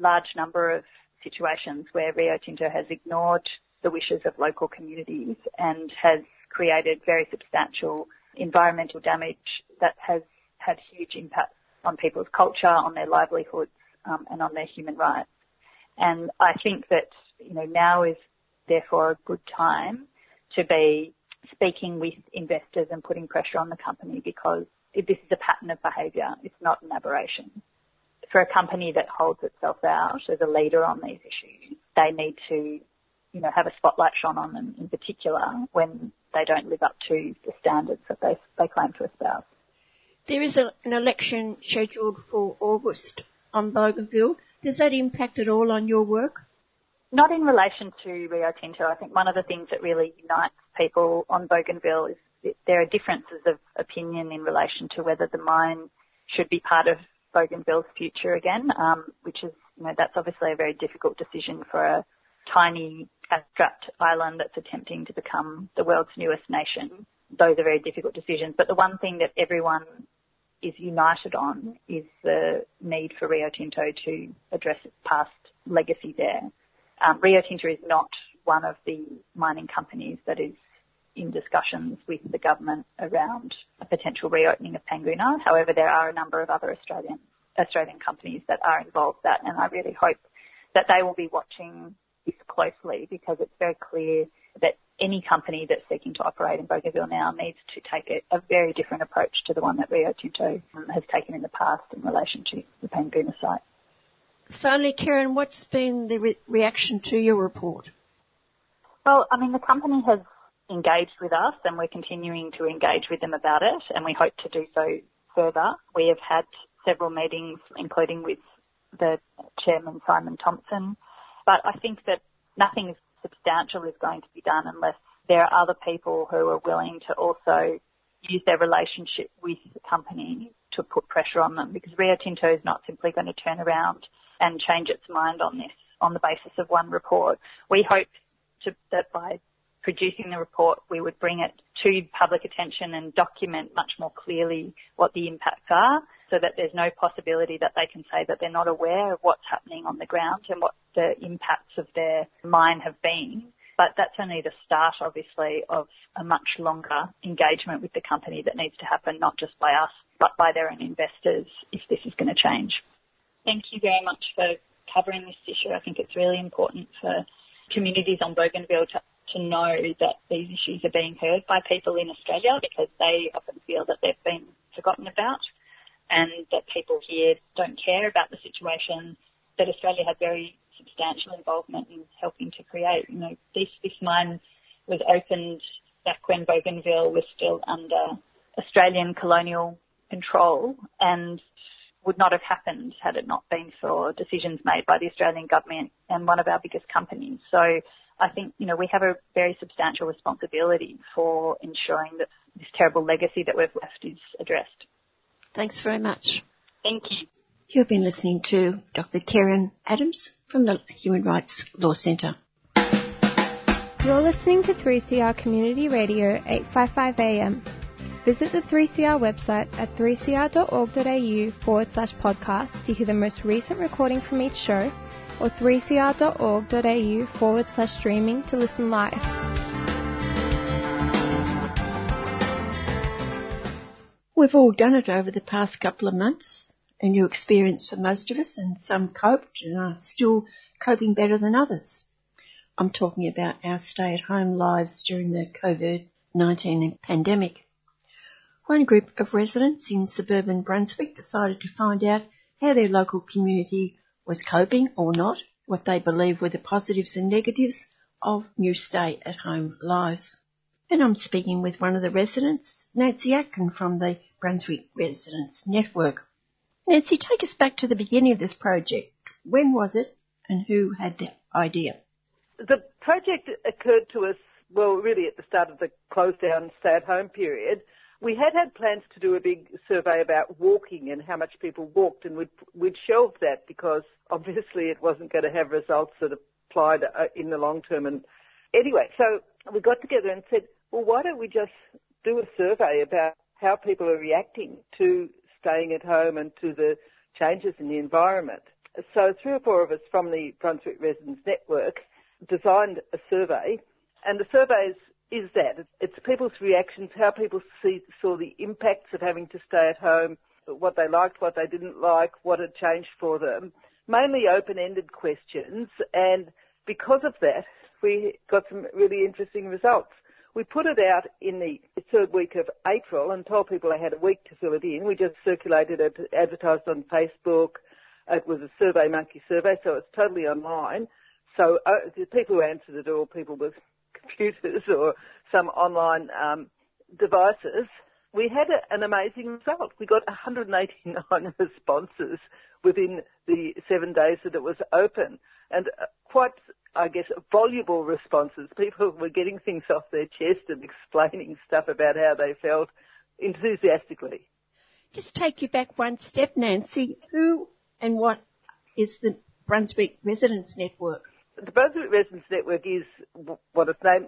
large number of situations where Rio Tinto has ignored the wishes of local communities and has created very substantial environmental damage that has had huge impacts on people's culture, on their livelihoods, um, and on their human rights. And I think that you know now is therefore a good time to be speaking with investors and putting pressure on the company because this is a pattern of behaviour. It's not an aberration. For a company that holds itself out as a leader on these issues, they need to, you know, have a spotlight shone on them in particular when they don't live up to the standards that they, they claim to espouse. There is a, an election scheduled for August on Bougainville. Does that impact at all on your work? Not in relation to Rio Tinto. I think one of the things that really unites people on Bougainville is that there are differences of opinion in relation to whether the mine should be part of Bougainville's future again, um, which is, you know, that's obviously a very difficult decision for a tiny abstract island that's attempting to become the world's newest nation. Those are very difficult decisions. But the one thing that everyone is united on is the need for Rio Tinto to address its past legacy there. Um, Rio Tinto is not one of the mining companies that is in discussions with the government around a potential reopening of Panguna. However, there are a number of other Australian Australian companies that are involved in that, and I really hope that they will be watching this closely because it's very clear that any company that's seeking to operate in Bougainville now needs to take a, a very different approach to the one that Rio Tinto um, has taken in the past in relation to the Panguna site. Finally, Keren, what's been the re- reaction to your report? Well, I mean, the company has engaged with us and we're continuing to engage with them about it and we hope to do so further. We have had several meetings, including with the chairman, Simon Thompson, but I think that nothing substantial is going to be done unless there are other people who are willing to also use their relationship with the company to put pressure on them because Rio Tinto is not simply going to turn around and change its mind on this on the basis of one report. We hope to, that by producing the report, we would bring it to public attention and document much more clearly what the impacts are so that there's no possibility that they can say that they're not aware of what's happening on the ground and what the impacts of their mine have been. But that's only the start, obviously, of a much longer engagement with the company that needs to happen, not just by us, but by their own investors if this is going to change. Thank you very much for covering this issue. I think it's really important for communities on Bougainville to to know that these issues are being heard by people in Australia because they often feel that they've been forgotten about and that people here don't care about the situation that Australia had very substantial involvement in helping to create. You know, this, this mine was opened back when Bougainville was still under Australian colonial control and would not have happened had it not been for decisions made by the Australian government and one of our biggest companies. So I think, you know, we have a very substantial responsibility for ensuring that this terrible legacy that we've left is addressed. Thanks very much. Thank you. You've been listening to Dr. Keren Adams from the Human Rights Law Centre. You're listening to 3CR Community Radio 855 AM. Visit the 3CR website at 3cr.org.au forward slash podcast to hear the most recent recording from each show or 3cr.org.au forward slash streaming to listen live. We've all done it over the past couple of months. A new experience for most of us, and some coped and are still coping better than others. I'm talking about our stay at home lives during the COVID 19 pandemic. One group of residents in suburban Brunswick decided to find out how their local community was coping or not, what they believe were the positives and negatives of new stay at home lives. And I'm speaking with one of the residents, Nancy Atkin from the Brunswick Residents Network. Nancy, take us back to the beginning of this project. When was it and who had the idea? The project occurred to us, well, really at the start of the close down stay at home period we had had plans to do a big survey about walking and how much people walked, and we'd, we'd shelved that because obviously it wasn't going to have results that applied uh, in the long term. And anyway, so we got together and said, well, why don't we just do a survey about how people are reacting to staying at home and to the changes in the environment. So three or four of us from the Brunswick Residents Network designed a survey, and the survey is is that. It's people's reactions, how people see, saw the impacts of having to stay at home, what they liked, what they didn't like, what had changed for them. Mainly open-ended questions, and because of that, we got some really interesting results. We put it out in the third week of April and told people they had a week to fill it in. We just circulated it, advertised on Facebook. It was a Survey Monkey survey, so it's totally online. So uh, the people who answered it all people with computers or some online um, devices, we had a, an amazing result. We got 189 responses within the seven days that it was open, and uh, quite, I guess, voluble responses. People were getting things off their chest and explaining stuff about how they felt enthusiastically. Just take you back one step, Nancy. Who and what is the Brunswick Residents Network? The Brunswick Residents Network is what its name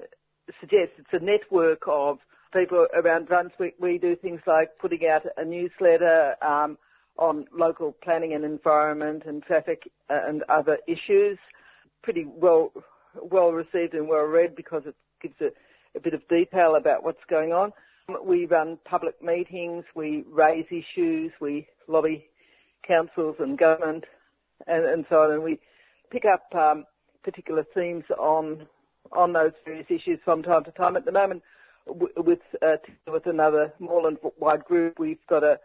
suggests. It's a network of people around Brunswick. We do things like putting out a newsletter um, on local planning and environment and traffic uh, and other issues. Pretty well well received and well read because it gives a, a bit of detail about what's going on. We run public meetings, we raise issues, we lobby councils and government and, and so on, and we pick up um, particular themes on on those various issues from time to time. At the moment, with uh, with another Moreland-wide group, we've got a,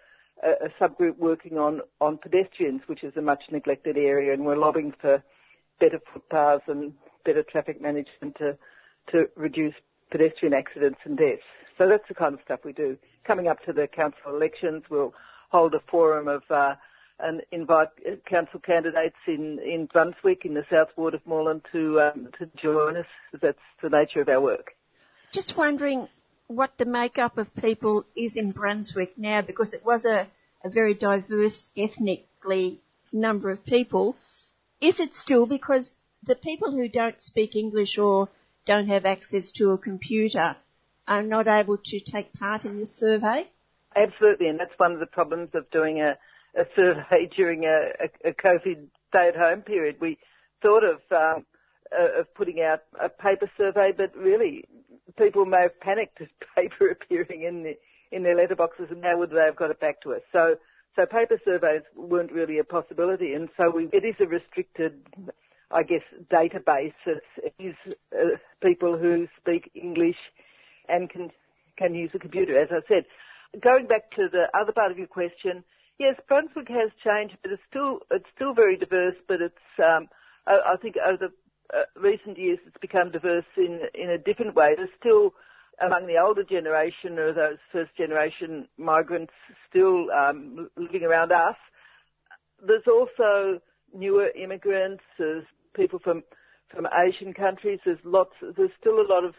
a, subgroup working on on pedestrians, which is a much neglected area, and we're lobbying for better footpaths and better traffic management to to reduce pedestrian accidents and deaths. So that's the kind of stuff we do. Coming up to the council elections, we'll hold a forum of uh, and invite council candidates in, in Brunswick in the South Ward of Moreland to um, to join us. That's the nature of our work. Just wondering what the makeup of people is in Brunswick now, because it was a, a very diverse ethnically number of people. Is it still because the people who don't speak English or don't have access to a computer are not able to take part in the survey? Absolutely, and that's one of the problems of doing a, a survey during a, a, a COVID stay-at-home period. We thought of um, uh, of putting out a paper survey, but really, people may have panicked at paper appearing in the in their letterboxes, and how would they have got it back to us? So, so paper surveys weren't really a possibility, and so we, it is a restricted, I guess, database. It is uh, people who speak English and can can use a computer, as I said. Going back to the other part of your question, yes, Brunswick has changed, but it's still it's still very diverse. But it's um, I, I think over the uh, recent years it's become diverse in in a different way. There's still among the older generation or those first generation migrants still um, living around us. There's also newer immigrants. There's people from from Asian countries. There's lots. There's still a lot of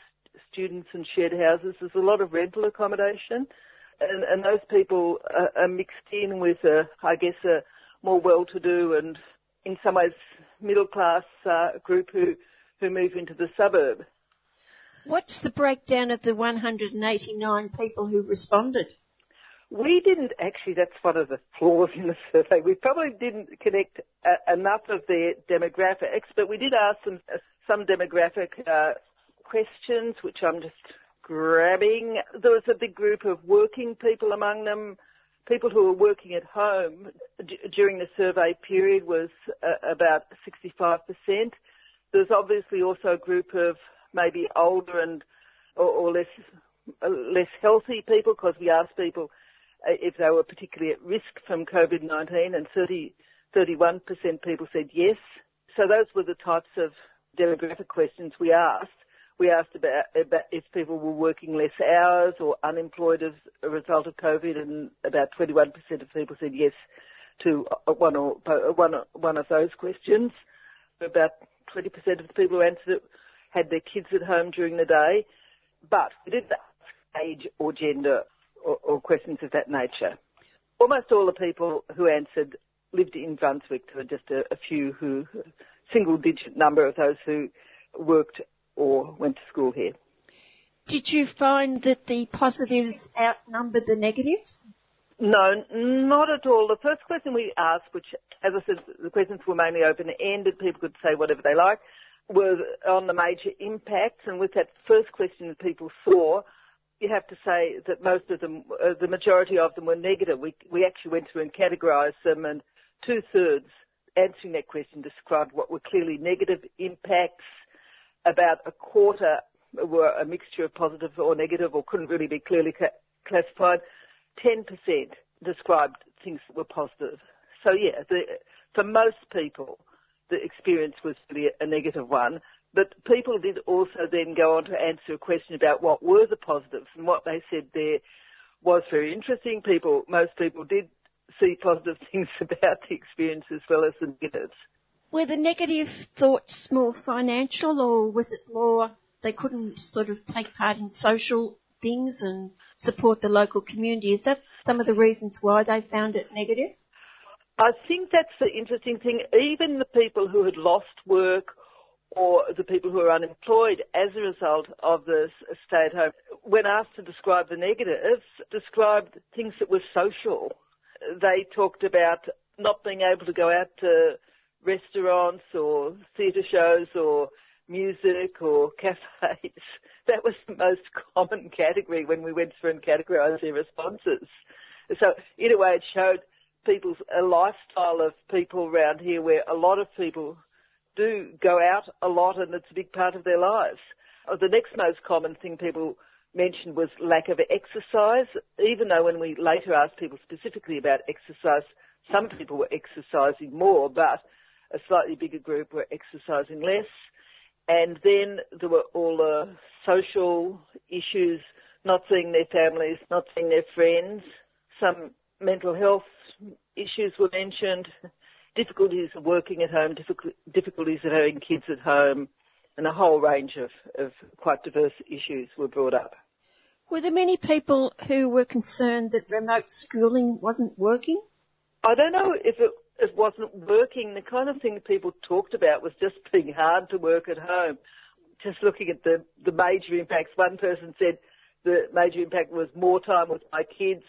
students and shared houses. There's a lot of rental accommodation, and, and those people are, are mixed in with, a, I guess, a more well-to-do and, in some ways, middle-class uh, group who who move into the suburb. What's the breakdown of the 189 people who responded? We didn't actually, that's one of the flaws in the survey. We probably didn't connect uh, enough of their demographics, but we did ask them uh, some demographic uh, questions, which I'm just grabbing. There was a big group of working people among them. People who were working at home d- during the survey period was uh, about 65%. There's obviously also a group of maybe older and or, or less uh, less healthy people because we asked people uh, if they were particularly at risk from COVID-19 and 30, 31% people said yes. So those were the types of demographic questions we asked. We asked about, about if people were working less hours or unemployed as a result of COVID and about 21% of people said yes to one or one, one of those questions. About 20% of the people who answered it had their kids at home during the day, but we didn't ask age or gender or, or questions of that nature. Almost all the people who answered lived in Brunswick. There were just a, a few who, single digit number of those who worked or went to school here. Did you find that the positives outnumbered the negatives? No, not at all. The first question we asked, which, as I said, the questions were mainly open-ended, people could say whatever they like were on the major impacts, and with that first question that people saw, you have to say that most of them, uh, the majority of them were negative. We, we actually went through and categorised them, and two thirds answering that question described what were clearly negative impacts. About a quarter were a mixture of positive or negative, or couldn't really be clearly ca- classified. 10% described things that were positive. So yeah, the, for most people, the experience was really a negative one. But people did also then go on to answer a question about what were the positives, and what they said there was very interesting. People, most people did see positive things about the experience as well as the negatives. Were the negative thoughts more financial, or was it more they couldn't sort of take part in social things and support the local community? Is that some of the reasons why they found it negative? I think that's the interesting thing. Even the people who had lost work or the people who are unemployed as a result of the stay at home, when asked to describe the negatives, described things that were social. They talked about not being able to go out to restaurants or theatre shows or music or cafes. That was the most common category when we went through and categorised their responses. So in a way it showed people's a lifestyle of people around here where a lot of people do go out a lot and it's a big part of their lives. Uh, the next most common thing people mentioned was lack of exercise, even though when we later asked people specifically about exercise, some people were exercising more, but a slightly bigger group were exercising less. And then there were all the social issues, not seeing their families, not seeing their friends, some mental health issues were mentioned, difficulties of working at home, difficulties of having kids at home, and a whole range of, of quite diverse issues were brought up. Were there many people who were concerned that remote schooling wasn't working? I don't know if it, it wasn't working. The kind of thing people talked about was just being hard to work at home. just looking at the, the major impacts, one person said the major impact was more time with my kids,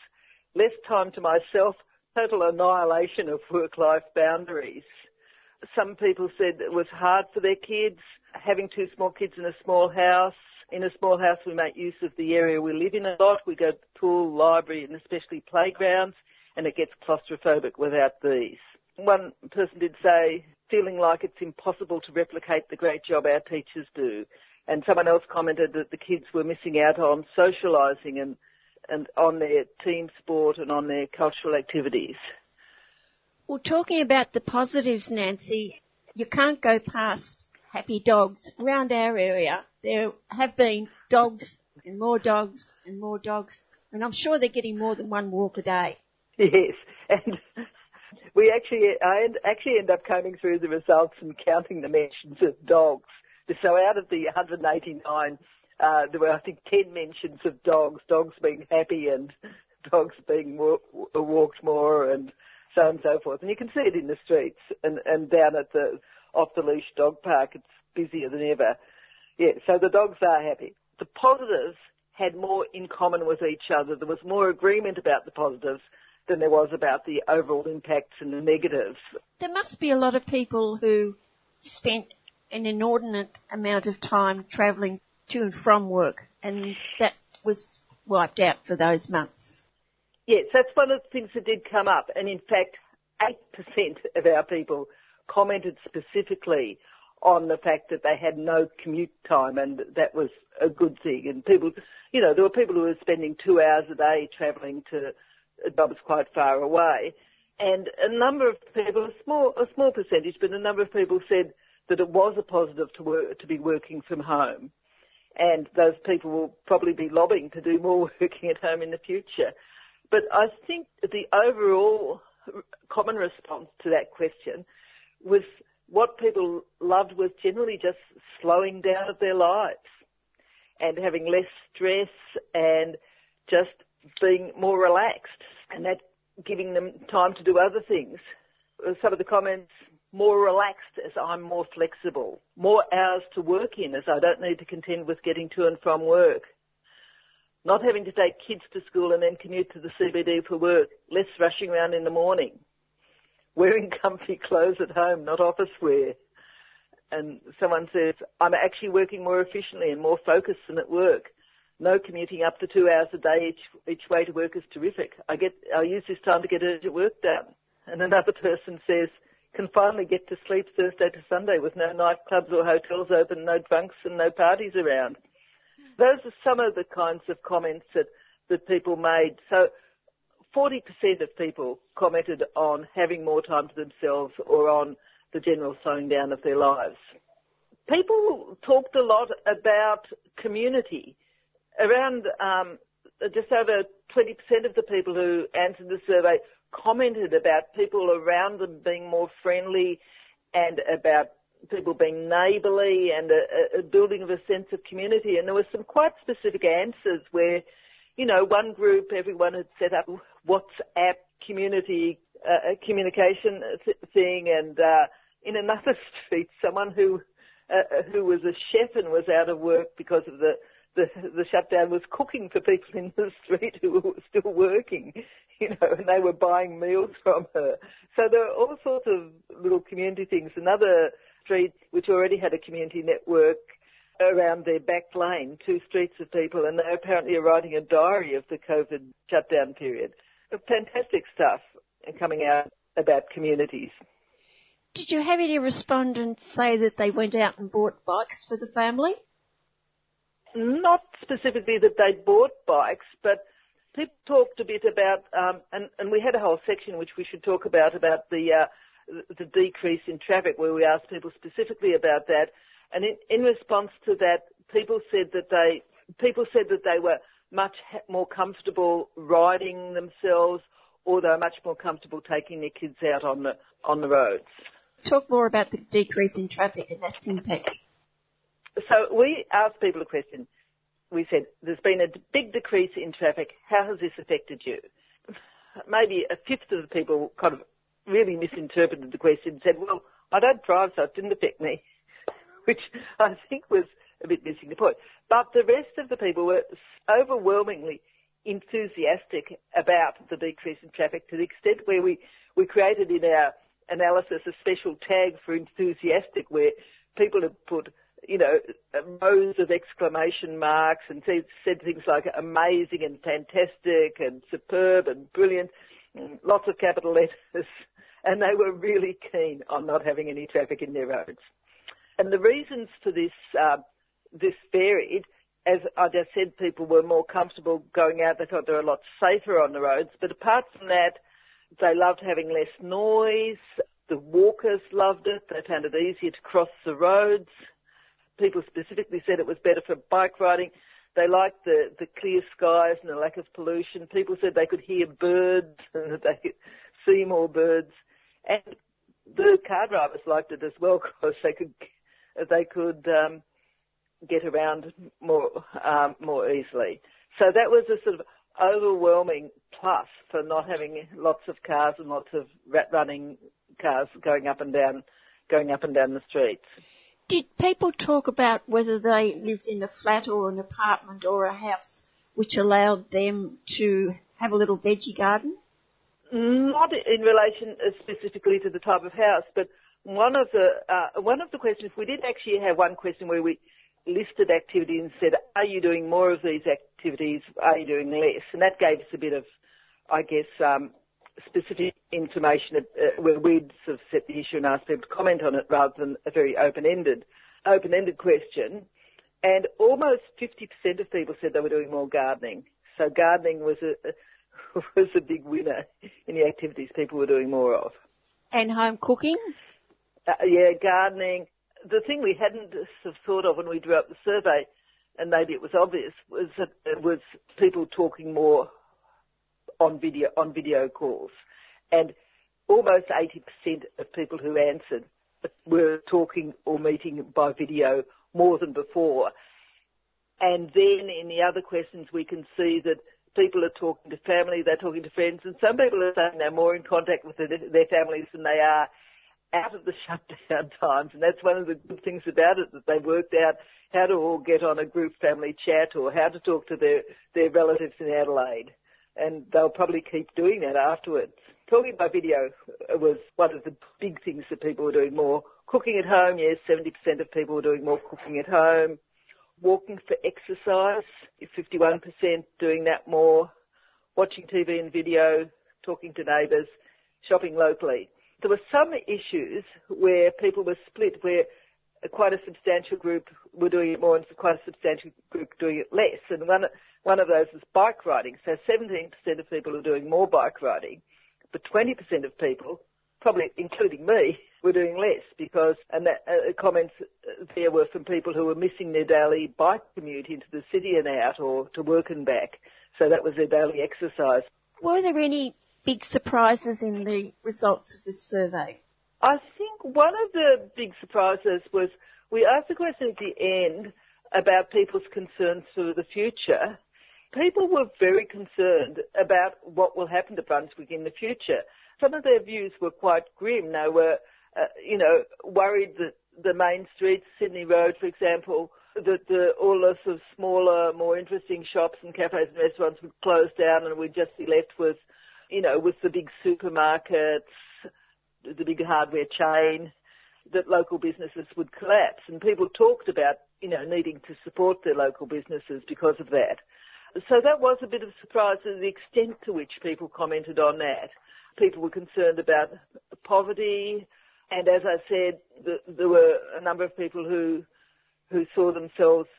less time to myself, total annihilation of work-life boundaries. Some people said it was hard for their kids, having two small kids in a small house. In a small house, we make use of the area we live in a lot. We go to the pool, library, and especially playgrounds, and it gets claustrophobic without these. One person did say, feeling like it's impossible to replicate the great job our teachers do. And someone else commented that the kids were missing out on socialising and, and on their team sport and on their cultural activities. Well, talking about the positives, Nancy, you can't go past happy dogs. Around our area, there have been dogs and more dogs and more dogs, and I'm sure they're getting more than one walk a day. Yes, and we actually, I actually end up combing through the results and counting the mentions of dogs. So out of the 189, uh, there were, I think, 10 mentions of dogs, dogs being happy and dogs being walked more and so on and so forth. And you can see it in the streets and, and down at the off the leash dog park. It's busier than ever. Yeah, so the dogs are happy. The positives had more in common with each other. There was more agreement about the positives than there was about the overall impacts and the negatives. There must be a lot of people who spent an inordinate amount of time travelling to and from work, and that was wiped out for those months. Yes, that's one of the things that did come up, and in fact, 8% of our people commented specifically on the fact that they had no commute time and that was a good thing. And people, you know, there were people who were spending two hours a day travelling to jobs quite far away. And a number of people, a small, a small percentage, but a number of people said that it was a positive to work, to be working from home. And those people will probably be lobbying to do more working at home in the future. But I think the overall common response to that question was what people loved was generally just slowing down of their lives and having less stress and just being more relaxed and that giving them time to do other things. Uh, some of the comments, more relaxed as I'm more flexible, more hours to work in as I don't need to contend with getting to and from work, not having to take kids to school and then commute to the CBD for work, less rushing around in the morning, wearing comfy clothes at home, not office wear. And someone says, I'm actually working more efficiently and more focused than at work no commuting up to two hours a day each each way to work is terrific. I get I use this time to get urgent work done. And another person says, can finally get to sleep Thursday to Sunday with no nightclubs or hotels open, no drunks and no parties around. Those are some of the kinds of comments that, that people made. So 40% of people commented on having more time to themselves or on the general slowing down of their lives. People talked a lot about community around um, just over 20% of the people who answered the survey commented about people around them being more friendly and about people being neighbourly and a, a, building of a sense of community. And there were some quite specific answers where, you know, one group, everyone had set up WhatsApp community uh, communication thing, and uh, in another street, someone who uh, who was a chef and was out of work because of the the, the shutdown was cooking for people in the street who were still working, you know, and they were buying meals from her. So there are all sorts of little community things. Another street which already had a community network around their back lane, two streets of people, and they apparently are writing a diary of the COVID shutdown period. Fantastic stuff coming out about communities. Did you have any respondents say that they went out and bought bikes for the family? Not specifically that they bought bikes, but people talked a bit about, um, and, and, we had a whole section which we should talk about, about the, uh, the decrease in traffic where we asked people specifically about that. And in, in response to that, people said that they, people said that they were much more comfortable riding themselves or they were much more comfortable taking their kids out on the, on the roads. Talk more about the decrease in traffic and its impact. So we asked people a question. We said, there's been a big decrease in traffic. How has this affected you? Maybe a fifth of the people kind of really misinterpreted the question and said, well, I don't drive, so it didn't affect me, which I think was a bit missing the point. But the rest of the people were overwhelmingly enthusiastic about the decrease in traffic to the extent where we, we created in our analysis a special tag for enthusiastic where people have put, you know, rows of exclamation marks and said, things like amazing and fantastic and superb and brilliant, and lots of capital letters, and they were really keen on not having any traffic in their roads. And the reasons for this, uh, this varied. As I just said, people were more comfortable going out. They thought they were a lot safer on the roads. But apart from that, they loved having less noise. The walkers loved it. They found it easier to cross the roads. People specifically said it was better for bike riding. They liked the, the clear skies and the lack of pollution. People said they could hear birds and that they could see more birds. And the car drivers liked it as well because they could they could um, get around more um, more easily. So that was a sort of overwhelming plus for not having lots of cars and lots of rat running cars going up and down going up and down the streets. Did people talk about whether they lived in a flat or an apartment or a house which allowed them to have a little veggie garden? Not in relation specifically to the type of house, but one of the uh, one of the questions we did actually have one question where we listed activities and said, "Are you doing more of these activities? Are you doing less?" And that gave us a bit of, I guess, um, specific information uh, where we'd sort of set the issue and asked them to comment on it rather than a very open-ended open-ended question. And almost 50% of people said they were doing more gardening. So gardening was a was a big winner in the activities people were doing more of. And home cooking? Uh, yeah, gardening. The thing we hadn't sort of thought of when we drew up the survey, and maybe it was obvious, was that it was people talking more on video on video calls, and almost 80% of people who answered were talking or meeting by video more than before. And then in the other questions, we can see that people are talking to family, they're talking to friends, and some people are saying they're more in contact with their families than they are out of the shutdown times, and that's one of the good things about it that they worked out how to all get on a group family chat or how to talk to their their relatives in Adelaide, and they'll probably keep doing that afterwards. Talking by video was one of the big things that people were doing more. Cooking at home, yes, 70% of people were doing more cooking at home. Walking for exercise, 51% doing that more. Watching TV and video, talking to neighbours, shopping locally there were some issues where people were split, where quite a substantial group were doing it more and quite a substantial group doing it less. And one, one of those is bike riding. So 17% of people are doing more bike riding, but 20% of people, probably including me, were doing less because, and that, uh, comments there were from people who were missing their daily bike commute into the city and out or to work and back. So that was their daily exercise. Were there any big surprises in the results of this survey? I think one of the big surprises was we asked a question at the end about people's concerns for the future. People were very concerned about what will happen to Brunswick in the future. Some of their views were quite grim. They were, uh, you know, worried that the main streets, Sydney Road, for example, that the, all the sort of smaller, more interesting shops and cafes and restaurants would close down and we'd just be left with you know, with the big supermarkets, the big hardware chain, that local businesses would collapse. And people talked about, you know, needing to support their local businesses because of that. So that was a bit of a surprise to the extent to which people commented on that. People were concerned about poverty, and as I said, the, there were a number of people who who saw themselves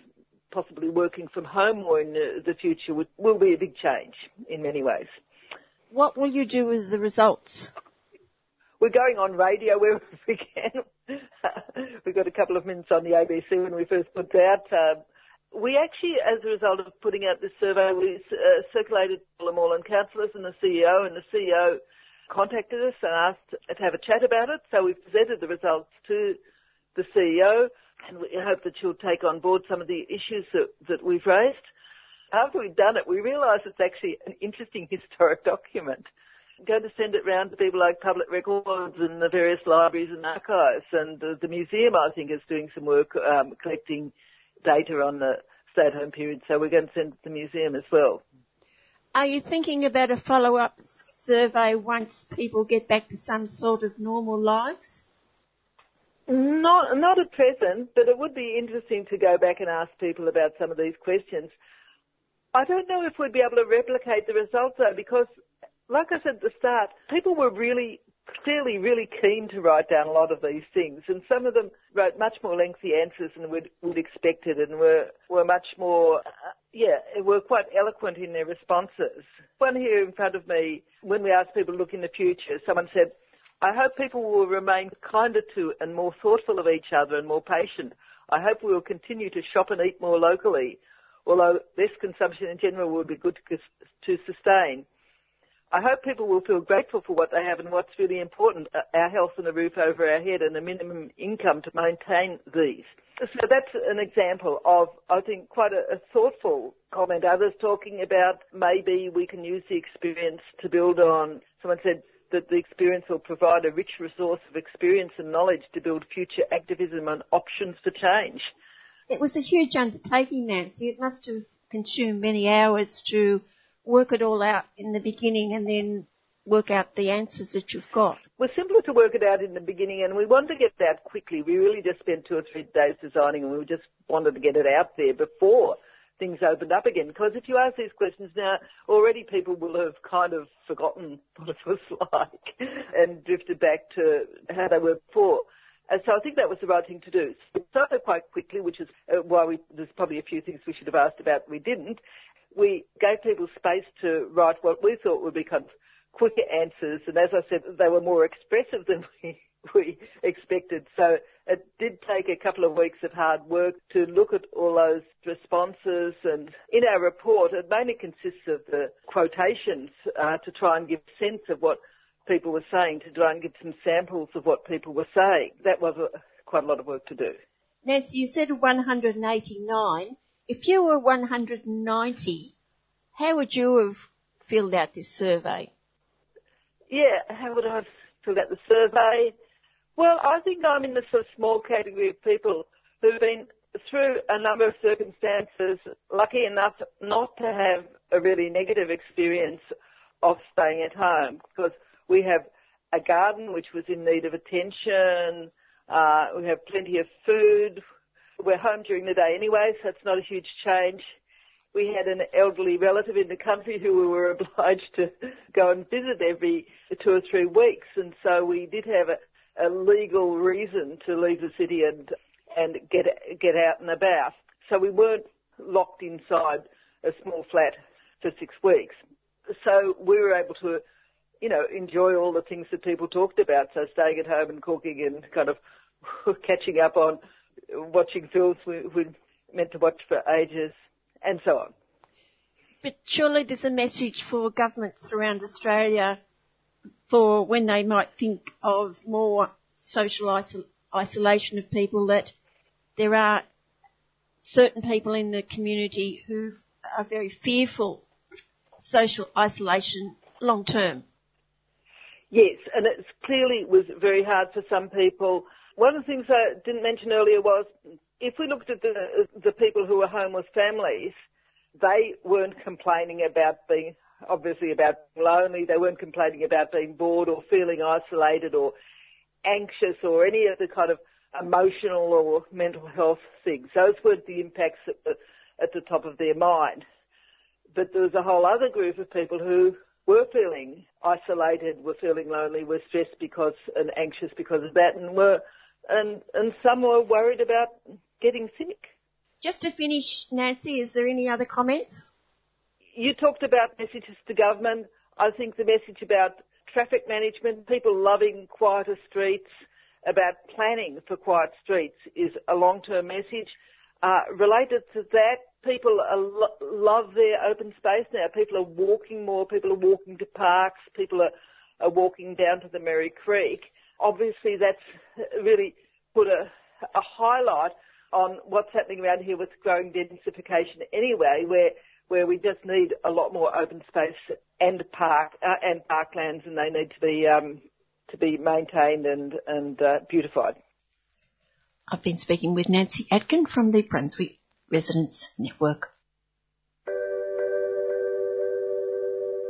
possibly working from home or in the, the future would, will be a big change in many ways what will you do with the results? We're going on radio wherever we can. we got a couple of minutes on the ABC when we first put it out. Uh, we actually, as a result of putting out this survey, we uh, circulated to the Moreland councillors and the CEO, and the CEO contacted us and asked to have a chat about it. So we presented the results to the CEO, and we hope that she'll take on board some of the issues that, that we've raised after we'd done it, we realised it's actually an interesting historic document. Going to send it round to people like Public Records and the various libraries and archives, and the, the museum, I think, is doing some work um, collecting data on the stay-at-home period, so we're going to send it to the museum as well. Are you thinking about a follow-up survey once people get back to some sort of normal lives? Not, not at present, but it would be interesting to go back and ask people about some of these questions. I don't know if we'd be able to replicate the results though, because like I said at the start, people were really clearly really keen to write down a lot of these things, and some of them wrote much more lengthy answers than we'd, we'd expected, and were were much more, uh, yeah, were quite eloquent in their responses. One here in front of me, when we asked people to look in the future, someone said, I hope people will remain kinder to and more thoughtful of each other and more patient. I hope we will continue to shop and eat more locally, although less consumption in general would be good to sustain. I hope people will feel grateful for what they have and what's really important, uh, our health and a roof over our head and a minimum income to maintain these. So that's an example of, I think, quite a, a thoughtful comment. Others talking about maybe we can use the experience to build on. Someone said, that the experience will provide a rich resource of experience and knowledge to build future activism and options for change. It was a huge undertaking, Nancy. It must have consumed many hours to work it all out in the beginning and then work out the answers that you've got. Was simpler to work it out in the beginning and we wanted to get out quickly. We really just spent two or three days designing and we just wanted to get it out there before things opened up again. Because if you ask these questions now, already people will have kind of forgotten what it was like and drifted back to how they were before. And so I think that was the right thing to do. So we started quite quickly, which is uh, why we, there's probably a few things we should have asked about we didn't. We gave people space to write what we thought would be kind of quicker answers, and as I said, they were more expressive than we we expected. So it did take a couple of weeks of hard work to look at all those responses and in our report it mainly consists of the quotations uh, to try and give sense of what people were saying, to try and give some samples of what people were saying. That was a, quite a lot of work to do. Nancy, you said 189. If you were 190, how would you have filled out this survey? Yeah, how would I have filled out the survey? Well, I think I'm in the sort of small category of people who've been through a number of circumstances lucky enough not to have a really negative experience of staying at home because we have a garden which was in need of attention, uh, we have plenty of food, we're home during the day anyway, so it's not a huge change. We had an elderly relative in the country who we were obliged to go and visit every two or three weeks, and so we did have a, a legal reason to leave the city and and get get out and about. So we weren't locked inside a small flat for six weeks. So we were able to, you know, enjoy all the things that people talked about. So staying at home and cooking and kind of catching up on watching films we, we meant to watch for ages and so on. But surely there's a message for governments around Australia for when they might think of more social isol- isolation of people that there are certain people in the community who are very fearful social isolation long term. Yes, and it clearly was very hard for some people. One of the things I didn't mention earlier was if we looked at the, the people who were homeless families, they weren't complaining about being obviously about being lonely. They weren't complaining about being bored or feeling isolated or anxious or any of the kind of emotional or mental health things. Those weren't the impacts at the, at the top of their mind. But there was a whole other group of people who were feeling isolated, were feeling lonely, were stressed because and anxious because of that, and were and and some were worried about getting sick. Just to finish, Nancy, is there any other comments? You talked about messages to government. I think the message about traffic management, people loving quieter streets, about planning for quiet streets is a long-term message. Uh, related to that, people lo- love their open space now. People are walking more. People are walking to parks. People are, are walking down to the Merri Creek. Obviously, that's really put a, a highlight on what's happening around here with growing densification anyway, where where we just need a lot more open space and park uh, and parklands, and they need to be um, to be maintained and and uh, beautified. I've been speaking with Nancy Atkin from the Brunswick Residents Network.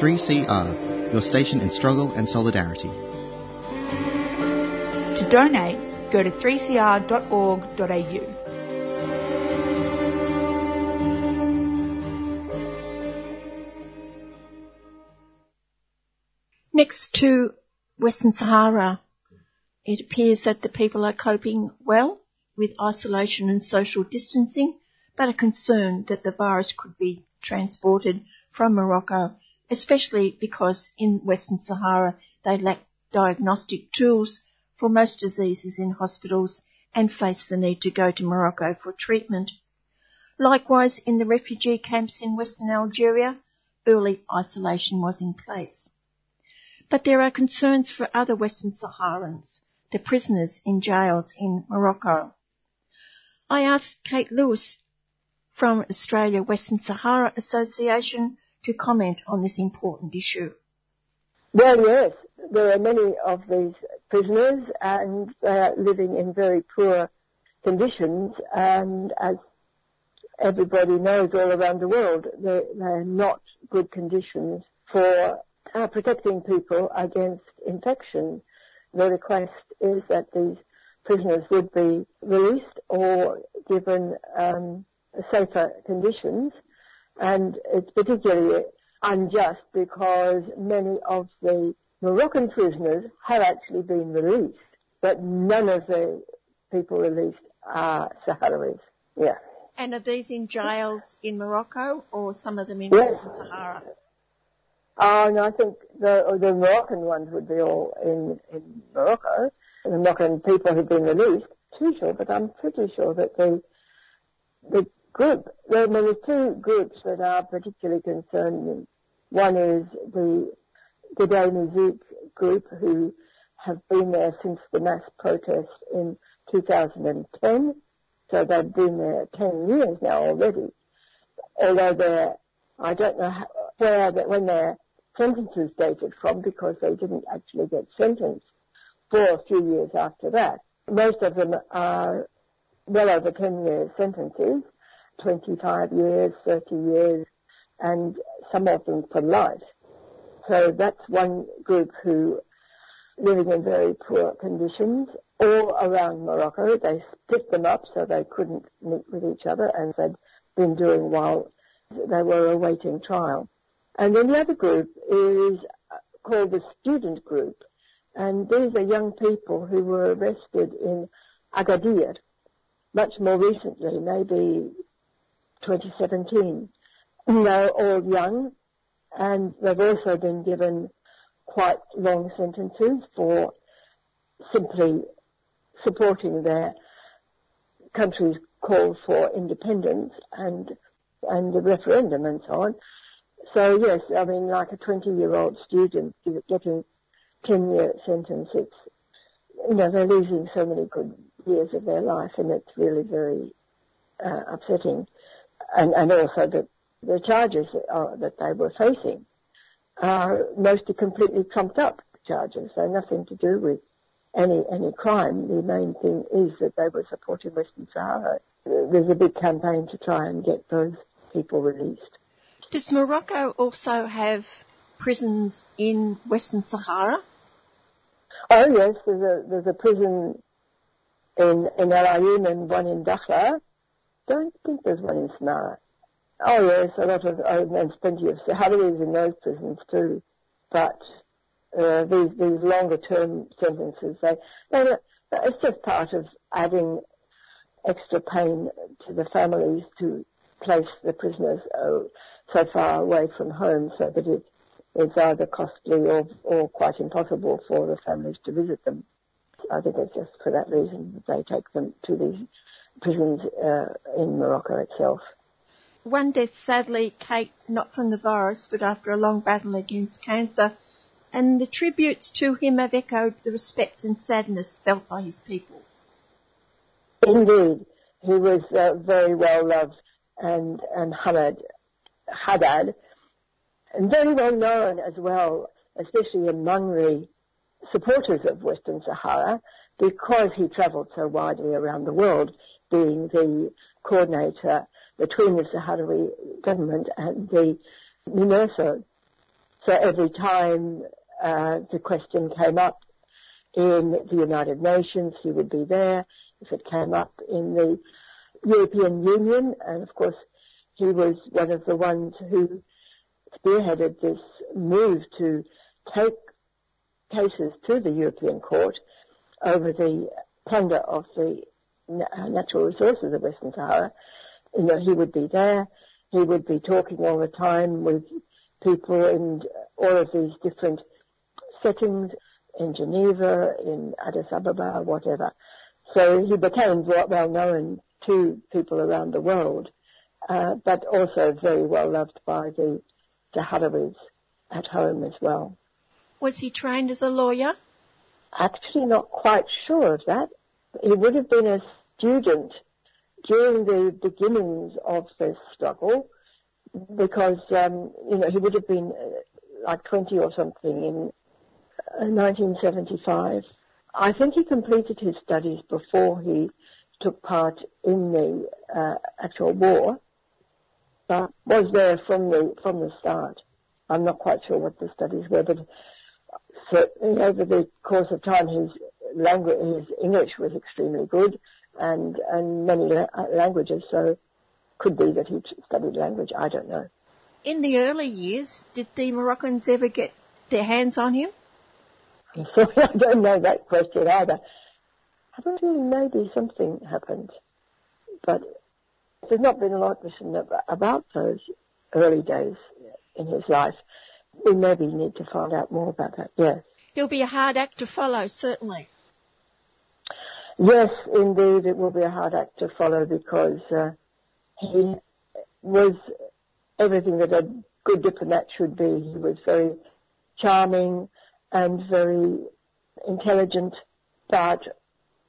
3CR, your station in struggle and solidarity. To donate, go to 3cr.org.au. Next to Western Sahara, it appears that the people are coping well with isolation and social distancing, but are concerned that the virus could be transported from Morocco, especially because in Western Sahara they lack diagnostic tools for most diseases in hospitals and face the need to go to Morocco for treatment. Likewise, in the refugee camps in Western Algeria, early isolation was in place. But there are concerns for other Western Saharans, the prisoners in jails in Morocco. I asked Kate Lewis from Australia Western Sahara Association to comment on this important issue. Well, yes, there are many of these prisoners and they are living in very poor conditions and as everybody knows all around the world, they're, they're not good conditions for uh, protecting people against infection. The request is that these prisoners would be released or given um, safer conditions. And it's particularly unjust because many of the Moroccan prisoners have actually been released, but none of the people released are Sahrawis. Yeah. And are these in jails in Morocco or some of them in yes. Western Sahara? Oh, no, I think the, the Moroccan ones would be all in, in Morocco. The Moroccan people who've been released. Too sure, but I'm pretty sure that the, the group, there, there are two groups that are particularly concerned. One is the Gdeim Izik group who have been there since the mass protest in 2010. So they've been there 10 years now already. Although they're, I don't know how, where, when their sentence sentences dated from because they didn't actually get sentenced for a few years after that. Most of them are well over 10 year sentences, 25 years, 30 years, and some of them for life. So that's one group who living in very poor conditions all around Morocco. They split them up so they couldn't meet with each other and they'd been doing while they were awaiting trial. And then the other group is uh, called the student group. And these are young people who were arrested in Agadir much more recently, maybe 2017. They're all young and they've also been given quite long sentences for simply supporting their country's call for independence and and the referendum and so on. So yes, I mean, like a 20-year-old student getting 10-year sentence, it's you know they're losing so many good years of their life, and it's really very uh, upsetting. And and also that the charges uh, that they were facing are mostly completely trumped up charges. So nothing to do with any any crime. The main thing is that they were supporting Western Sahara. There's a big campaign to try and get those people released. Does Morocco also have prisons in Western Sahara? Oh yes, there's a there's a prison in, in Al Ain and one in Dakhla. Don't think there's one in Smara. Oh yes, a lot of, oh, there's plenty of Sahrawis in those prisons too. But, uh, these, these longer term sentences, they, they, it's just part of adding extra pain to the families to place the prisoners uh, so far away from home so that it is either costly or, or quite impossible for the families to visit them. I think it's just for that reason that they take them to these prisons uh, in Morocco itself. One death, sadly, Kate, not from the virus, but after a long battle against cancer, and the tributes to him have echoed the respect and sadness felt by his people. Indeed, he was uh, very well loved, and and Hamad Khadad, and very well known as well, especially among the supporters of Western Sahara, because he travelled so widely around the world, being the coordinator between the Sahrawi government and the MINURSO. So every time uh, the question came up in the United Nations, he would be there. If it came up in the European Union, and of course he was one of the ones who spearheaded this move to take cases to the European Court over the plunder of the natural resources of Western Sahara. You know, he would be there. He would be talking all the time with people in all of these different settings in Geneva, in Addis Ababa, whatever. So he became well known to people around the world, uh, but also very well loved by the Sahrawis at home as well. Was he trained as a lawyer? Actually, not quite sure of that. He would have been a student during the beginnings of this struggle because, um, you know, he would have been uh, like 20 or something in 1975. Uh, I think he completed his studies before he took part in the uh, actual war, but was there from the from the start. I'm not quite sure what the studies were, but certainly over the course of time, his language, his English was extremely good, and and many la- uh, languages. So, could be that he studied language. I don't know. In the early years, did the Moroccans ever get their hands on him? I don't know that question either. I don't really maybe something happened, but there's not been a lot written about those early days in his life. We maybe need to find out more about that, yes. He'll be a hard act to follow, certainly. Yes, indeed, it will be a hard act to follow because uh, he was everything that a good diplomat should be. He was very charming and very intelligent, but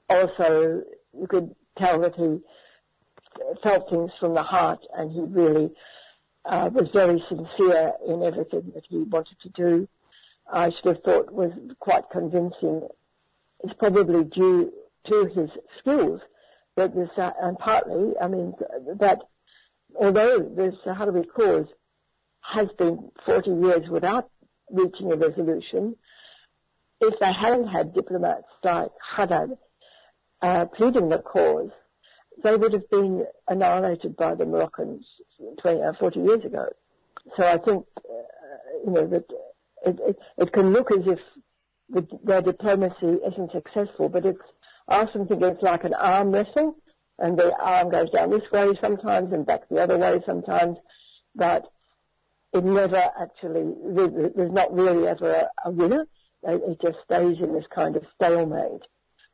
also you could tell that he felt things from the heart and he really uh, was very sincere in everything that he wanted to do. I should have thought was quite convincing. It's probably due to his skills, but this, uh, and partly, I mean, that although the Sahrawi cause has been 40 years without reaching a resolution, if they hadn't had diplomats like Khadad uh, pleading the cause, they would have been annihilated by the Moroccans 20, uh, 40 years ago. So I think, uh, you know, that it, it, it, can look as if the, their diplomacy isn't successful, but it's, I often think it's like an arm wrestle, and the arm goes down this way sometimes and back the other way sometimes, but it never actually, there's not really ever a, winner. It just stays in this kind of stalemate.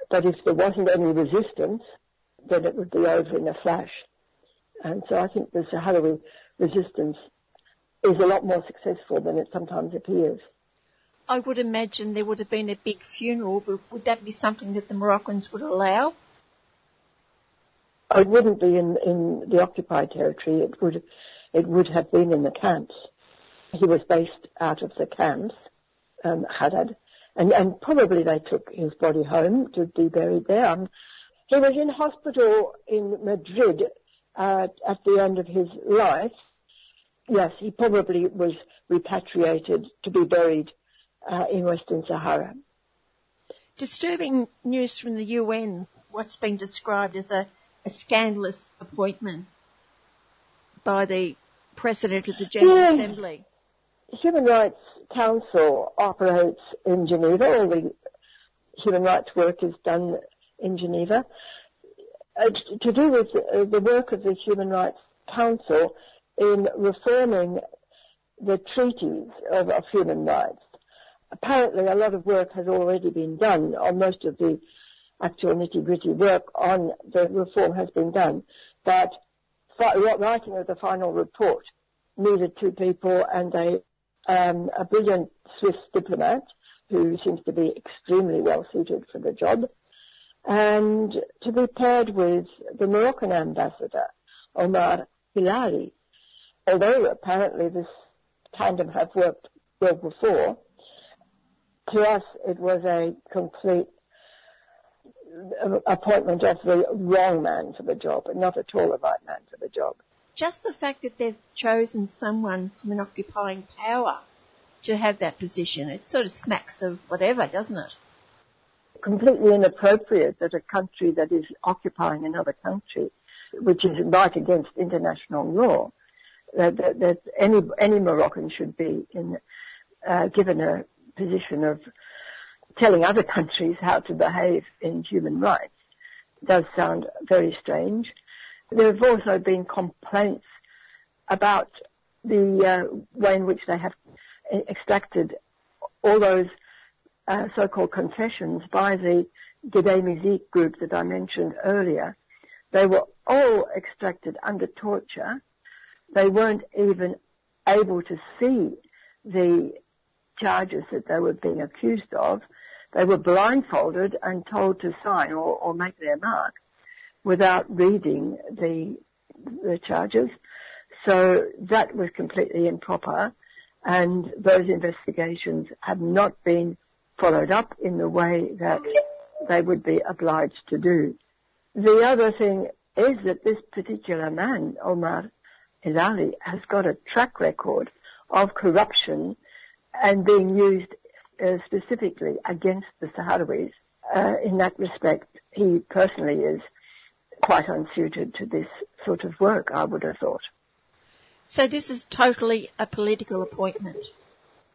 But if there wasn't any resistance, then it would be over in a flash. And so I think the Sahrawi resistance is a lot more successful than it sometimes appears. I would imagine there would have been a big funeral, but would that be something that the Moroccans would allow? It wouldn't be in, in the occupied territory. It would, it would have been in the camps. He was based out of the camps, um, Khadad, and, and probably they took his body home to be buried there. Um, he was in hospital in Madrid uh, at the end of his life. Yes, he probably was repatriated to be buried uh, in Western Sahara. Disturbing news from the UN what's been described as a, a scandalous appointment by the President of the General Yeah. Assembly. Human Rights Council operates in Geneva. All the human rights work is done in Geneva. Uh, to do with uh, the work of the Human Rights Council in reforming the treaties of, of human rights. Apparently, a lot of work has already been done on most of the actual nitty-gritty work on the reform has been done, but writing of the final report needed two people and a, um, a brilliant Swiss diplomat who seems to be extremely well suited for the job, and to be paired with the Moroccan ambassador, Omar Hilali. Although apparently this tandem have worked well before, to us it was a complete appointment of the wrong man for the job, and not at all the right man for the job. Just the fact that they've chosen someone from an occupying power to have that position, it sort of smacks of whatever, doesn't it? completely inappropriate that a country that is occupying another country, which is right against international law, that, that, that any any Moroccan should be in, uh, given a position of telling other countries how to behave in human rights does sound very strange. There have also been complaints about the uh, way in which they have extracted all those uh, so-called confessions by the Gdeim Izik group that I mentioned earlier. They were all extracted under torture. They weren't even able to see the charges that they were being accused of. They were blindfolded and told to sign or, or make their mark without reading the the charges. So that was completely improper, and those investigations have not been followed up in the way that they would be obliged to do. The other thing is that this particular man, Omar Hilali, has got a track record of corruption and being used uh, specifically against the Sahrawis. Uh, in that respect, he personally is quite unsuited to this sort of work, I would have thought. So this is totally a political appointment.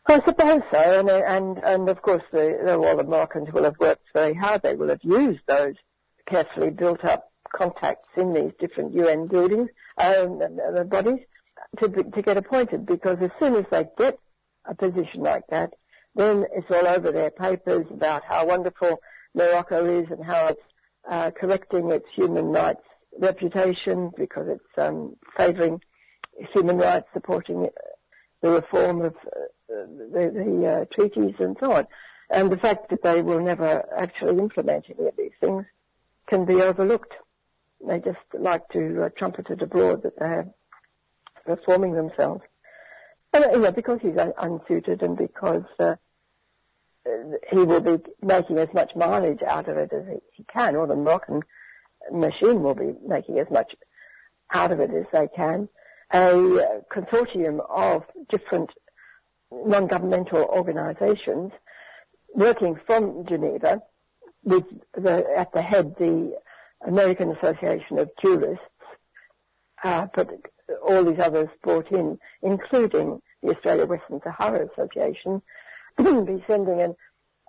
I suppose so, and and and of course the, the all the Moroccans will have worked very hard. They will have used those carefully built up contacts in these different UN buildings, um, bodies, to to get appointed. Because as soon as they get a position like that, then it's all over their papers about how wonderful Morocco is and how it's uh, correcting its human rights reputation because it's um, favouring human rights, supporting the reform of uh, the, the uh, treaties and so on. And the fact that they will never actually implement any of these things can be overlooked. They just like to uh, trumpet it abroad that they're reforming themselves. And, you because he's un- unsuited and because uh, he will be making as much mileage out of it as he, can, or the Moroccan machine will be making as much out of it as they can. A consortium of different non-governmental organisations working from Geneva with the, at the head the American Association of Jurists, uh, but all these others brought in, including the Australia Western Sahara Association, be sending an,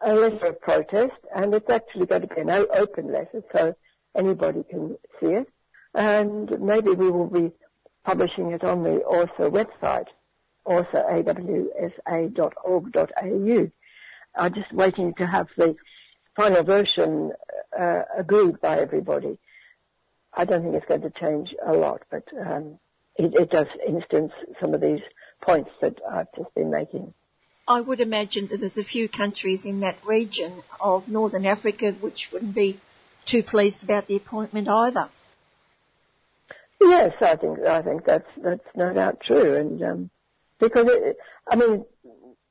a letter of protest, and it's actually going to be an open letter, so anybody can see it, and maybe we will be publishing it on the AWSA website also I'm just waiting to have the final version uh, agreed by everybody. I don't think it's going to change a lot, but um, it, it does instance some of these points that I've just been making. I would imagine that there's a few countries in that region of Northern Africa which wouldn't be too pleased about the appointment either. Yes, I think I think that's that's no doubt true, and um, because it, I mean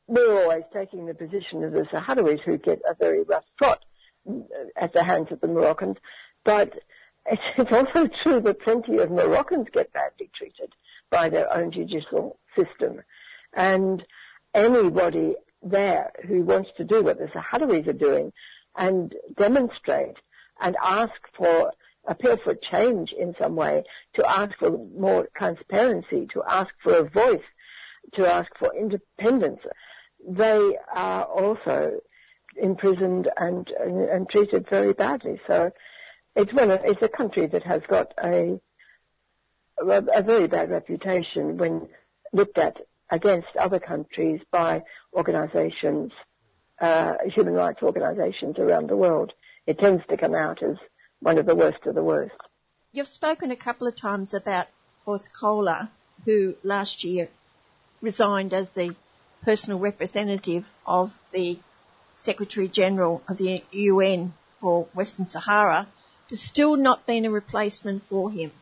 we're always taking the position of the Sahrawis who get a very rough trot at the hands of the Moroccans, but it's, also true that plenty of Moroccans get badly treated by their own judicial system, and anybody there who wants to do what the Sahrawis are doing and demonstrate and ask for appeal for change in some way, to ask for more transparency, to ask for a voice, to ask for independence, they are also imprisoned and, and, and treated very badly. So it's of, it's a country that has got a, a very bad reputation when looked at against other countries by organizations, uh, human rights organizations around the world. It tends to come out as one of the worst of the worst. You've spoken a couple of times about Horst Kohler, who last year resigned as the personal representative of the Secretary General of the UN for Western Sahara. There's still not been a replacement for him.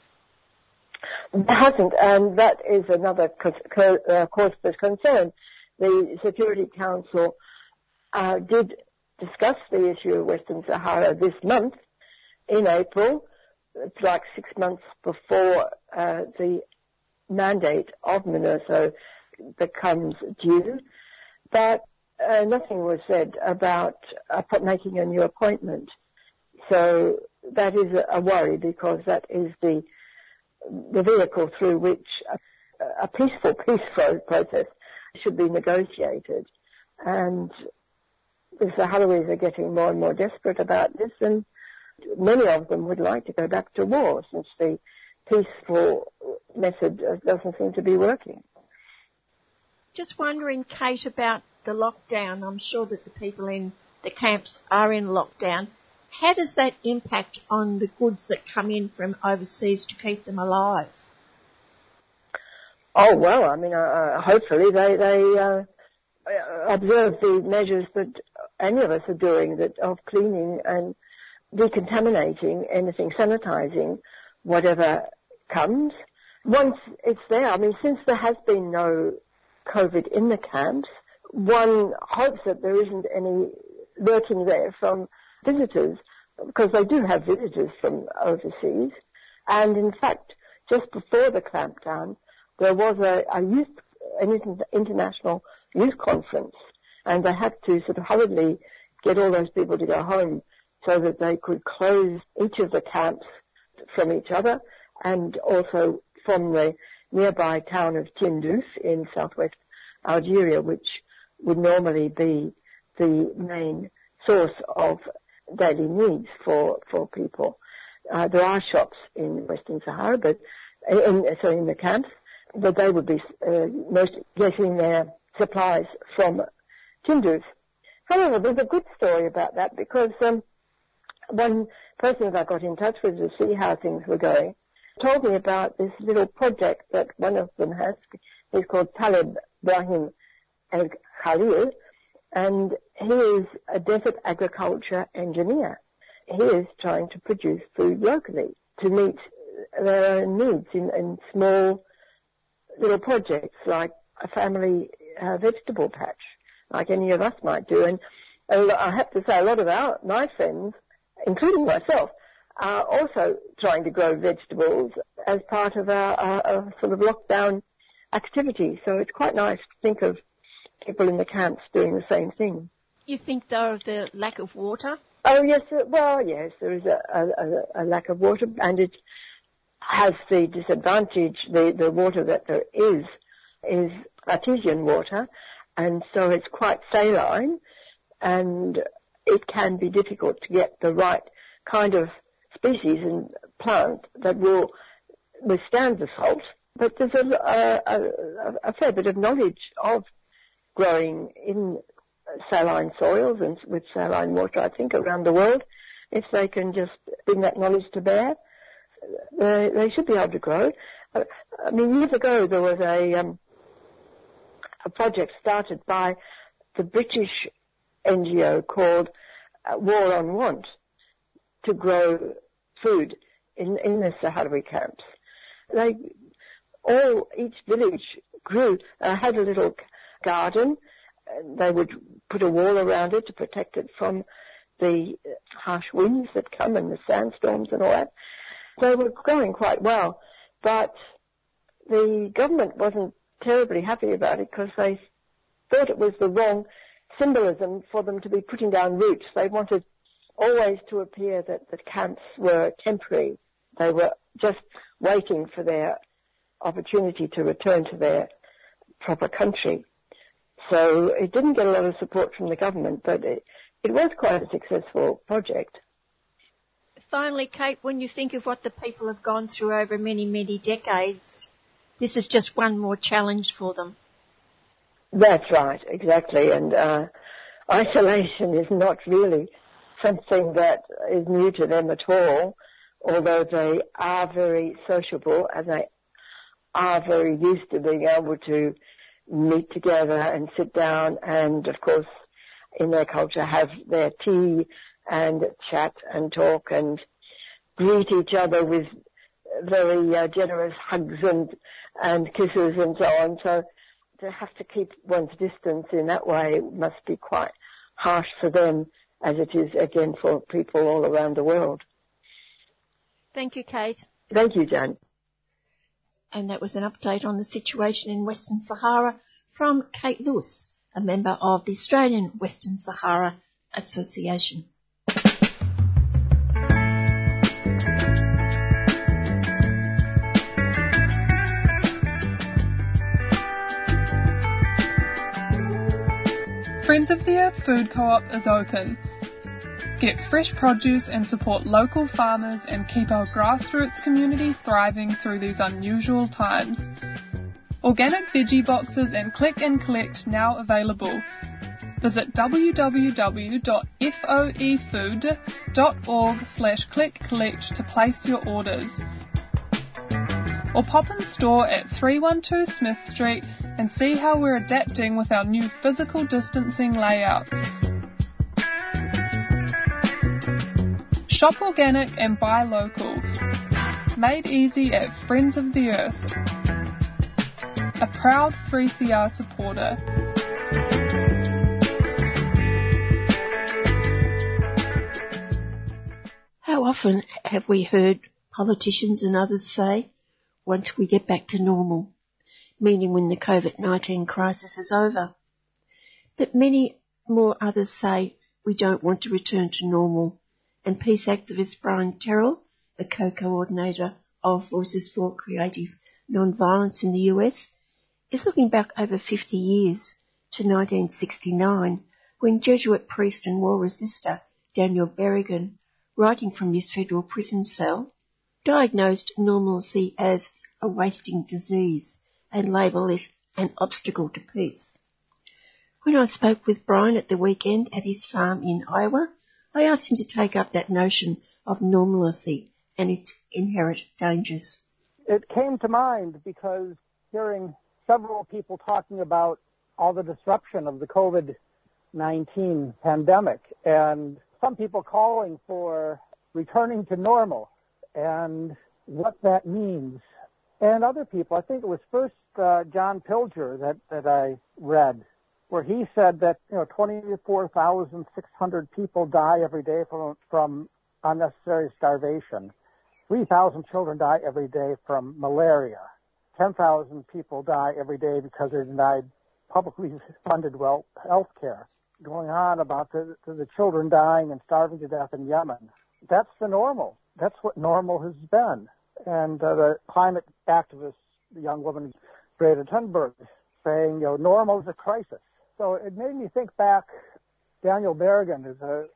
There hasn't, and that is another uh, cause for concern. The Security Council uh, did discuss the issue of Western Sahara this month, in April. It's like six months before uh, the mandate of MINURSO becomes due. But uh, nothing was said about uh, making a new appointment. So that is a, worry because that is the the vehicle through which a, a peaceful peace process should be negotiated. And the Sahrawis are getting more and more desperate about this, and many of them would like to go back to war since the peaceful method doesn't seem to be working. Just wondering, Kate, about the lockdown. I'm sure that the people in the camps are in lockdown. How does that impact on the goods that come in from overseas to keep them alive? Oh well, I mean, uh, uh hopefully they they uh, observe the measures that any of us are doing that of cleaning and decontaminating anything, sanitizing whatever comes. Once it's there, I mean, since there has been no COVID in the camps, one hopes that there isn't any lurking there from visitors, because they do have visitors from overseas. And in fact, just before the clampdown, there was a, a youth, an international youth conference, and they had to sort of hurriedly get all those people to go home so that they could close each of the camps from each other and also from the nearby town of Tindouf in southwest Algeria, which would normally be the main source of daily needs for, for people. Uh, there are shops in Western Sahara, but in, so in the camps, but they would be uh, most getting their supplies from Tindouf. However, there's a good story about that because um, one person that I got in touch with to see how things were going told me about this little project that one of them has. He's called Talib Brahim El Khalil, and he is a desert agriculture engineer. He is trying to produce food locally to meet their own needs in, in small little projects like a family uh, vegetable patch, like any of us might do. And I have to say, a lot of our my friends including myself, are also trying to grow vegetables as part of our, our, our sort of lockdown activity. So it's quite nice to think of people in the camps doing the same thing. You think though of the lack of water? Oh yes, uh, well yes, there is a, a, a, lack of water and it has the disadvantage, the, the water that there is, is artesian water and so it's quite saline and it can be difficult to get the right kind of species and plant that will withstand the salt. But there's a, a, a, a fair bit of knowledge of growing in saline soils and with saline water, I think, around the world. If they can just bring that knowledge to bear, they, they should be able to grow. I mean, years ago there was a, um, a project started by the British NGO called uh, War on Want to grow food in, in the Sahrawi camps. They all, each village grew, uh, had a little garden. They would put a wall around it to protect it from the harsh winds that come and the sandstorms and all that. They were growing quite well, but the government wasn't terribly happy about it because they thought it was the wrong symbolism for them to be putting down roots. They wanted always to appear that the camps were temporary. They were just waiting for their opportunity to return to their proper country. So it didn't get a lot of support from the government, but it, it was quite a successful project. Finally, Kate, when you think of what the people have gone through over many, many decades, this is just one more challenge for them. That's right, exactly. And uh, isolation is not really something that is new to them at all, although they are very sociable and they are very used to being able to meet together and sit down and, of course, in their culture have their tea and chat and talk and greet each other with very uh, generous hugs and and kisses and so on. So to have to keep one's distance in that way must be quite harsh for them, as it is again for people all around the world. Thank you, Kate. Thank you, Jan. And that was an update on the situation in Western Sahara from Kate Lewis, a member of the Australian Western Sahara Association. Friends of the Earth Food Co-op is open. Get fresh produce and support local farmers and keep our grassroots community thriving through these unusual times. Organic veggie boxes and click and collect now available. Visit www.foefood.org slash click collect to place your orders. Or pop in store at 312 Smith Street and see how we're adapting with our new physical distancing layout. Shop organic and buy local. Made easy at Friends of the Earth. A proud 3CR supporter. How often have we heard politicians and others say, once we get back to normal, meaning when the COVID-19 crisis is over. But many more others say we don't want to return to normal. And peace activist Brian Terrell, the co-coordinator of Voices for Creative Nonviolence in the US, is looking back over 50 years to 1969 when Jesuit priest and war resister Daniel Berrigan, writing from his federal prison cell, diagnosed normalcy as a wasting disease and labelled it an obstacle to peace. When I spoke with Brian at the weekend at his farm in Iowa, I asked him to take up that notion of normalcy and its inherent dangers. It came to mind because hearing several people talking about all the disruption of the COVID-19 pandemic and some people calling for returning to normal and what that means and other people. I think it was first uh, John Pilger that, that I read, where he said that you know 24,600 people die every day from from unnecessary starvation. 3,000 children die every day from malaria. 10,000 people die every day because they're denied publicly funded well health care. Going on about the, the children dying and starving to death in Yemen. That's the normal. That's what normal has been. And uh, the climate activist, the young woman Greta Thunberg, saying, you know, normal is a crisis. So it made me think back. Daniel Berrigan is a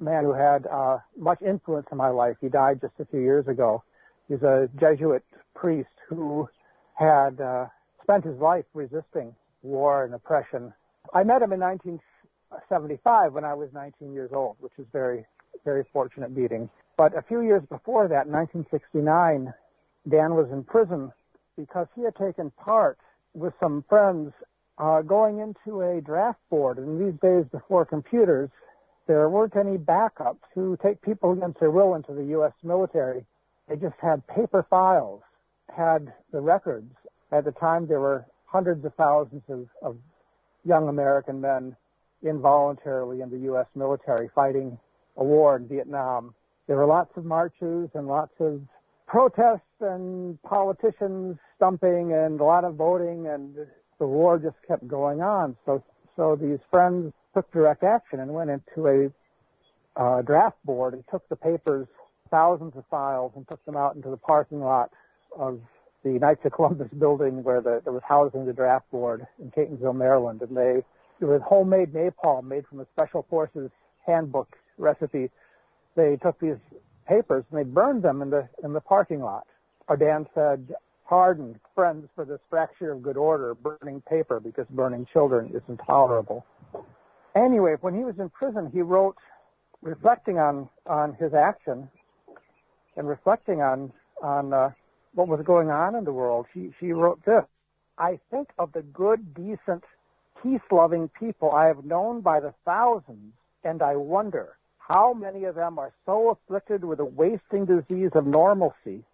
man who had uh, much influence in my life. He died just a few years ago. He's a Jesuit priest who had uh, spent his life resisting war and oppression. I met him in 1975 when I was 19 years old, which is very, very fortunate meeting. But a few years before that, in 1969, Dan was in prison because he had taken part with some friends uh, going into a draft board. And these days before computers, there weren't any backups to take people against their will into the U.S. military. They just had paper files, had the records. At the time, there were hundreds of thousands of, of young American men involuntarily in the U.S. military fighting a war in Vietnam. There were lots of marches and lots of protests and politicians stumping and a lot of voting and the war just kept going on. So, so these friends took direct action and went into a uh, draft board and took the papers, thousands of files, and took them out into the parking lot of the Knights of Columbus building where the, there was housing the draft board in Catonsville, Maryland. And they, it was homemade napalm made from a special forces handbook recipe. They took these papers and they burned them in the, in the parking lot. Our Ardan said, pardon friends for this fracture of good order, burning paper because burning children is intolerable. Anyway, when he was in prison, he wrote, reflecting on, on his action and reflecting on, on, uh, what was going on in the world, she, she wrote this. I think of the good, decent, peace-loving people I have known by the thousands, and I wonder how many of them are so afflicted with a wasting disease of normalcy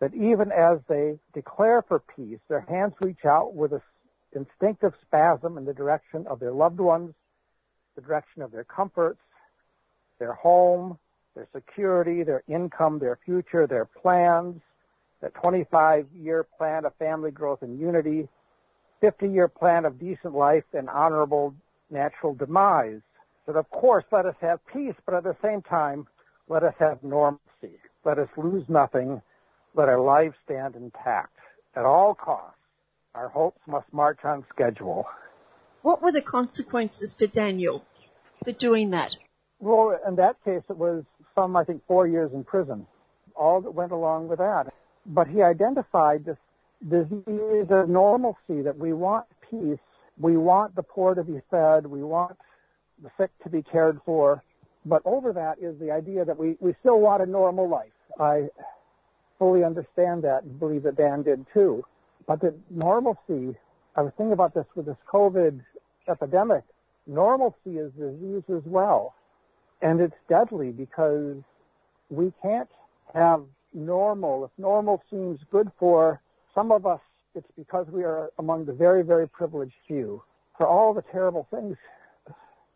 that even as they declare for peace, their hands reach out with an instinctive spasm in the direction of their loved ones, the direction of their comforts, their home, their security, their income, their future, their plans, that 25 year plan of family growth and unity, 50 year plan of decent life and honorable natural demise. That of course let us have peace, but at the same time, let us have normalcy. Let us lose nothing. Let our lives stand intact. At all costs, our hopes must march on schedule. What were the consequences for Daniel for doing that? Well, in that case, it was some, I think, four years in prison. All that went along with that but he identified this disease as normalcy, that we want peace, we want the poor to be fed, we want the sick to be cared for, but over that is the idea that we, we still want a normal life. I fully understand that and believe that Dan did too. But the normalcy, I was thinking about this with this COVID epidemic, normalcy is disease as well. And it's deadly because we can't have normal. If normal seems good for some of us, it's because we are among the very, very privileged few. For all the terrible things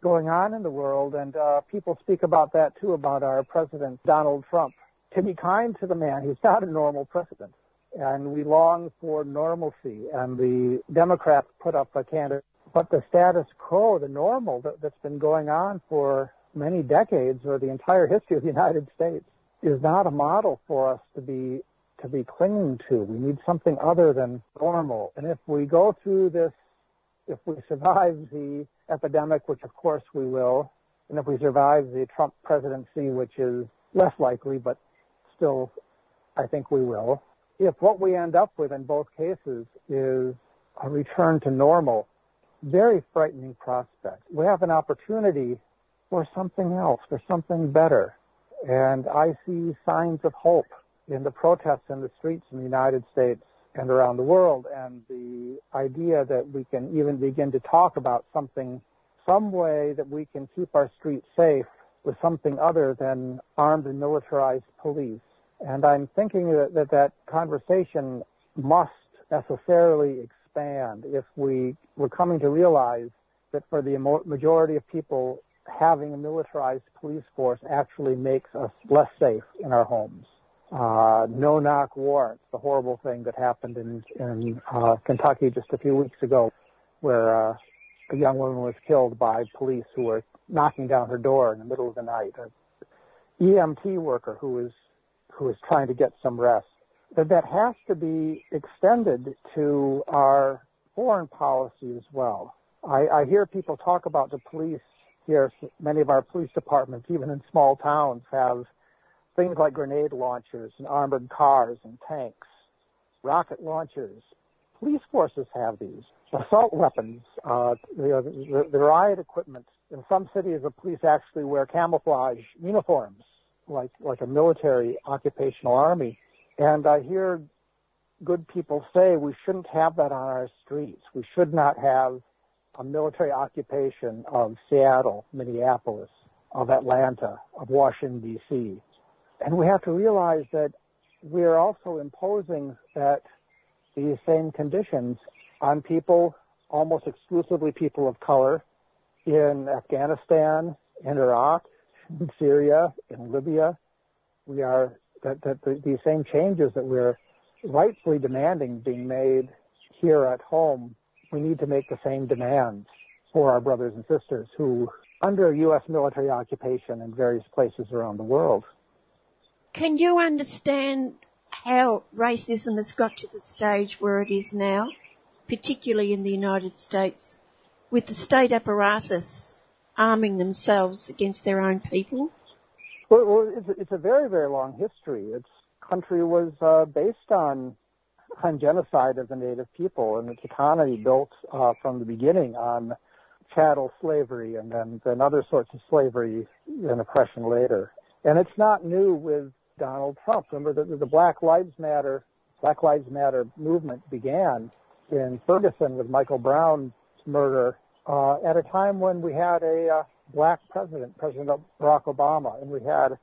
going on in the world, and uh, people speak about that too, about our president, Donald Trump. To be kind to the man, he's not a normal president. And we long for normalcy, and the Democrats put up a candidate. But the status quo, the normal that, that's been going on for many decades, or the entire history of the United States, is not a model for us to be to be clinging to. We need something other than normal. And if we go through this, if we survive the epidemic, which of course we will, and if we survive the Trump presidency, which is less likely, but still I think we will, if what we end up with in both cases is a return to normal, very frightening prospect. We have an opportunity for something else, for something better. And I see signs of hope in the protests in the streets in the United States and around the world and the idea that we can even begin to talk about something, some way that we can keep our streets safe with something other than armed and militarized police. And I'm thinking that that, that conversation must necessarily expand if we we're coming to realize that for the majority of people having a militarized police force actually makes us less safe in our homes. Uh, no knock warrants, the horrible thing that happened in, in uh, Kentucky just a few weeks ago, where uh, a young woman was killed by police who were knocking down her door in the middle of the night. An EMT worker who was who was trying to get some rest. That that has to be extended to our foreign policy as well. I, I hear people talk about the police here, many of our police departments, even in small towns, have things like grenade launchers and armored cars and tanks, rocket launchers. Police forces have these. Assault weapons, uh, know, the, the riot equipment. In some cities, the police actually wear camouflage uniforms, like like a military occupational army. And I hear good people say we shouldn't have that on our streets. We should not have a military occupation of Seattle, Minneapolis, of Atlanta, of Washington, D.C. And we have to realize that we are also imposing that these same conditions on people, almost exclusively people of color, in Afghanistan, in Iraq, in Syria, in Libya. We are that, that the, these same changes that we're rightfully demanding being made here at home we need to make the same demands for our brothers and sisters who under U.S. military occupation in various places around the world. Can you understand how racism has got to the stage where it is now, particularly in the United States, with the state apparatus arming themselves against their own people? Well, well it's, a, it's, a, very, very long history. Its country was uh, based on on genocide of the native people, and its economy built uh, from the beginning on chattel slavery and then, then other sorts of slavery and oppression later. And it's not new with Donald Trump. Remember the, the Black Lives Matter Black Lives Matter movement began in Ferguson with Michael Brown's murder uh, at a time when we had a uh, black president, President Barack Obama, and we had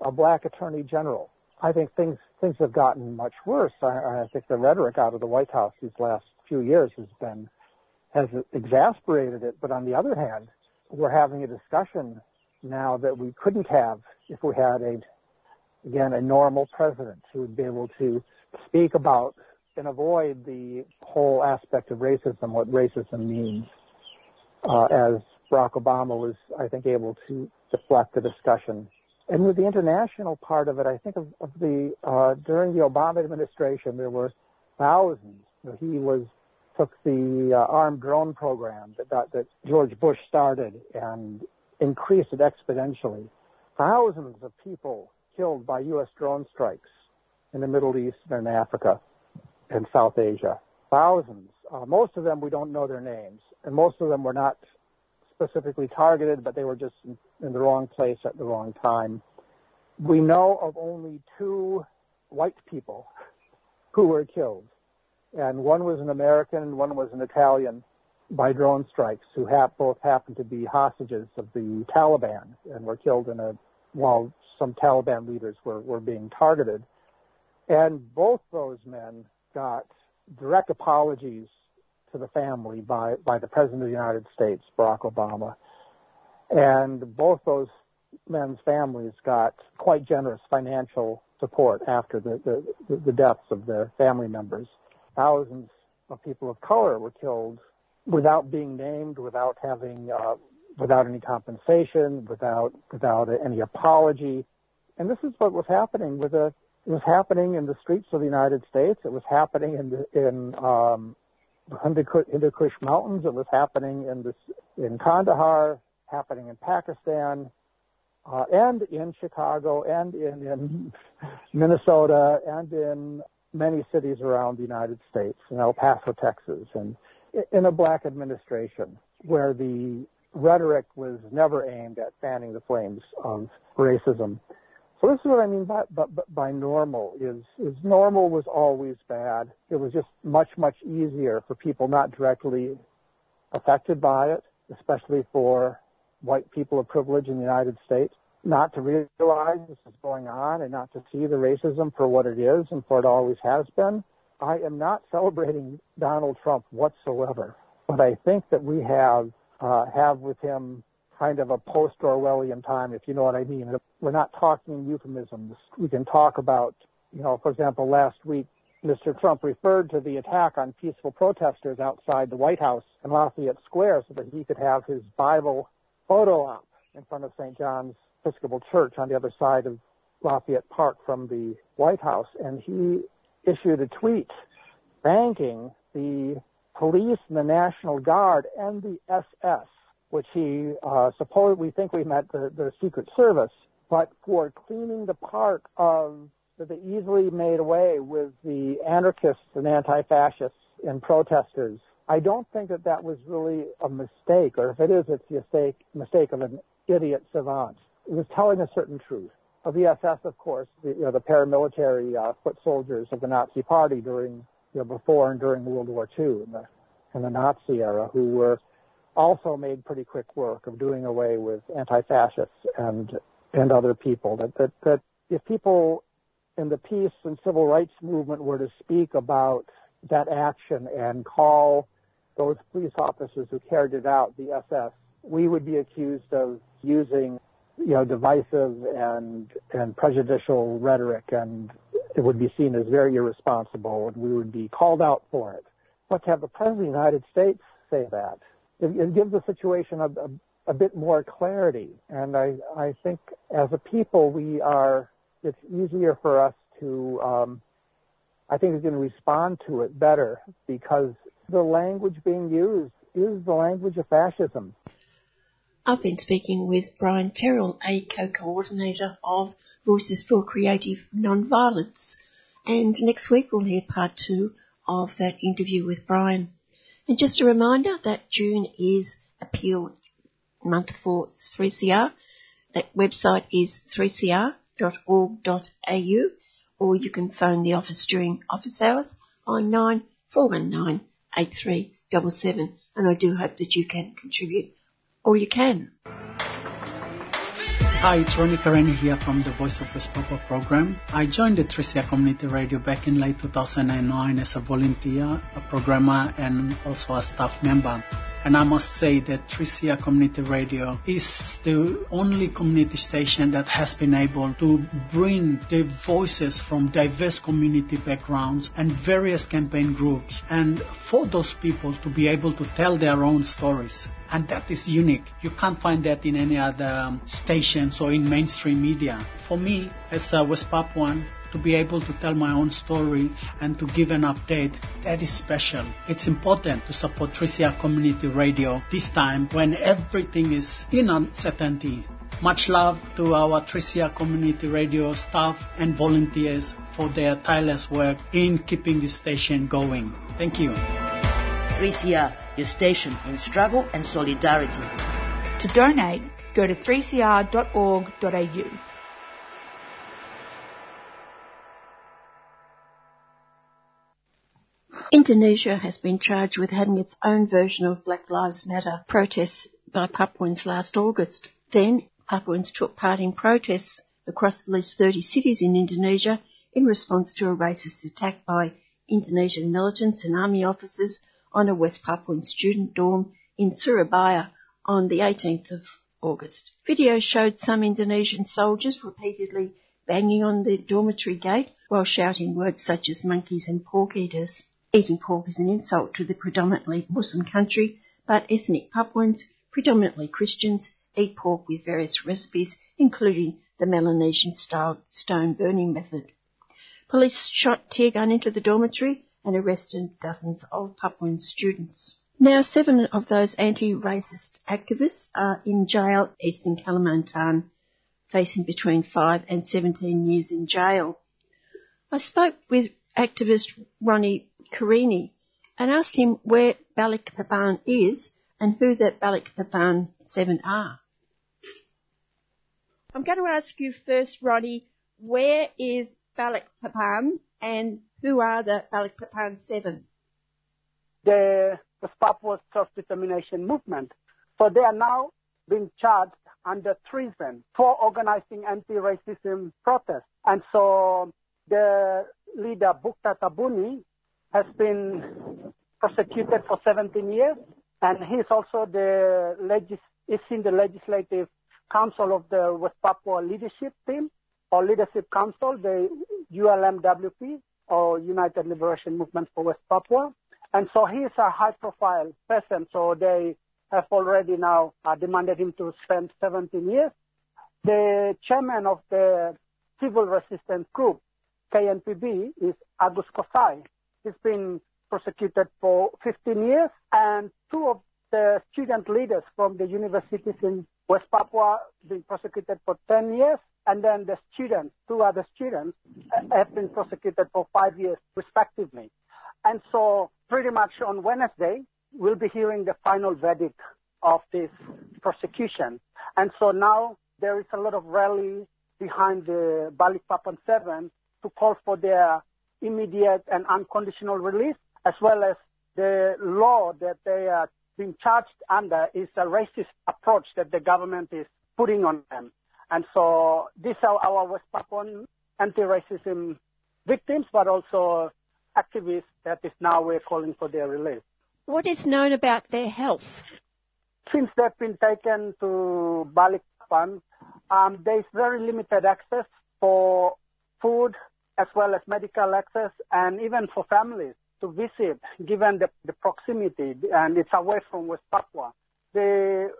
a black attorney general. I think things things have gotten much worse. I, I think the rhetoric out of the White House these last few years has been has exasperated it. But on the other hand, we're having a discussion now that we couldn't have if we had a again a normal president who would be able to speak about and avoid the whole aspect of racism, what racism means, as Barack Obama was, I think, able to deflect the discussion and with the international part of it, I think of, of the uh, during the Obama administration, there were thousands. He was took the uh, armed drone program that, that that George Bush started and increased it exponentially. Thousands of people killed by U.S. drone strikes in the Middle East and Africa and South Asia. Thousands. Uh, most of them we don't know their names, and most of them were not specifically targeted, but they were just in, the wrong place at the wrong time. We know of only two white people who were killed, and one was an American and one was an Italian by drone strikes, who both happened to be hostages of the Taliban and were killed in a while some Taliban leaders were, were being targeted. And both those men got direct apologies to the family by, by the President of the United States, Barack Obama. And both those men's families got quite generous financial support after the, the, the deaths of their family members. Thousands of people of color were killed without being named, without having, uh, without any compensation, without, without any apology. And this is what was happening with a, it was happening in the streets of the United States. It was happening in, the, in, um, Hindu Kush Mountains. It was happening in this, in Kandahar, happening in Pakistan, uh, and in Chicago, and in, in Minnesota, and in many cities around the United States, in El Paso, Texas, and in a black administration where the rhetoric was never aimed at fanning the flames of racism. So this is what I mean by, by, by normal is, is normal was always bad. It was just much, much easier for people not directly affected by it, especially for white people of privilege in the United States, not to realize this is going on and not to see the racism for what it is and for it always has been. I am not celebrating Donald Trump whatsoever, but I think that we have uh, have with him kind of a post-Orwellian time, if you know what I mean. We're not talking euphemisms. We can talk about, you know, for example, last week, Mr. Trump referred to the attack on peaceful protesters outside the White House in Lafayette Square so that he could have his Bible photo op in front of St. John's Episcopal Church on the other side of Lafayette Park from the White House. And he issued a tweet thanking the police and the National Guard and the SS which he uh, supposed we think we met the, the Secret Service, but for cleaning the park of that they easily made away with the anarchists and anti-fascists and protesters. I don't think that that was really a mistake, or if it is, it's the mistake, mistake of an idiot savant. It was telling a certain truth. Of the SS, of course, the, you know, the paramilitary uh, foot soldiers of the Nazi Party during, you know, before and during World War II in the, in the Nazi era, who were also made pretty quick work of doing away with anti-fascists and and other people. That that that if people in the peace and civil rights movement were to speak about that action and call those police officers who carried it out the SS, we would be accused of using you know divisive and and prejudicial rhetoric and it would be seen as very irresponsible and we would be called out for it. But to have the President of the United States say that it, it gives the situation a, a, a bit more clarity. And I, I think as a people, we are, it's easier for us to, um, I think we can respond to it better because the language being used is the language of fascism. I've been speaking with Brian Terrell, a co-coordinator of Voices for Creative Nonviolence. And next week we'll hear part two of that interview with Brian. And just a reminder that June is appeal month for 3CR. That website is 3cr.org.au or you can phone the office during office hours on 9419 8377 and I do hope that you can contribute or you can. Hi, it's Ronnie Kareni here from the Voice of West Papua program. I joined the 3CR Community Radio back in late 2009 as a volunteer, a programmer, and also a staff member. And I must say that 3CR Community Radio is the only community station that has been able to bring the voices from diverse community backgrounds and various campaign groups and for those people to be able to tell their own stories. And that is unique. You can't find that in any other stations or in mainstream media. For me, as a West Papuan, to be able to tell my own story and to give an update, that is special. It's important to support 3CR Community Radio this time when everything is in uncertainty. Much love to our 3CR Community Radio staff and volunteers for their tireless work in keeping the station going. Thank you. 3CR, your station in struggle and solidarity. To donate, go to 3cr.org.au. Indonesia has been charged with having its own version of Black Lives Matter protests by Papuans last August. Then, Papuans took part in protests across at least 30 cities in Indonesia in response to a racist attack by Indonesian militants and army officers on a West Papuan student dorm in Surabaya on the 18th of August. Video showed some Indonesian soldiers repeatedly banging on the dormitory gate while shouting words such as monkeys and pork eaters. Eating pork is an insult to the predominantly Muslim country, but ethnic Papuans, predominantly Christians, eat pork with various recipes, including the Melanesian style stone burning method. Police shot tear gun into the dormitory and arrested dozens of Papuan students. Now, seven of those anti-racist activists are in jail eastern Kalimantan, facing between five and 17 years in jail. I spoke with activist Ronnie Kareni and asked him where Balikpapan is and who the Balikpapan Seven are. I'm going to ask you first, Ronnie, where is Balikpapan and who are the Balikpapan Seven? The, the Papua Self-Determination Movement. So they are now being charged under treason for organizing anti-racism protests. And so the leader Buchtar Tabuni has been prosecuted for 17 years, and he's also the legis- is in the legislative council of the West Papua leadership team or leadership council, the ULMWP or United Liberation Movement for West Papua. And so he is a high profile person. So they have already now uh, demanded him to spend 17 years. The chairman of the civil resistance group, KNPB, is Agus Kossay. He's been prosecuted for 15 years, and two of the student leaders from the universities in West Papua been prosecuted for 10 years, and then the students, two other students, uh, have been prosecuted for five years respectively. And so pretty much on Wednesday, we'll be hearing the final verdict of this prosecution. And so now there is a lot of rally behind the Balikpapan 7 to call for their immediate and unconditional release, as well as the law that they are being charged under is a racist approach that the government is putting on them. And so these are our West Papuan anti-racism victims, but also activists that is now we're calling for their release. What is known about their health? Since they've been taken to Balikpapan, um, there's very limited access for food as well as medical access and even for families to visit given the, the proximity and it's away from West Papua. The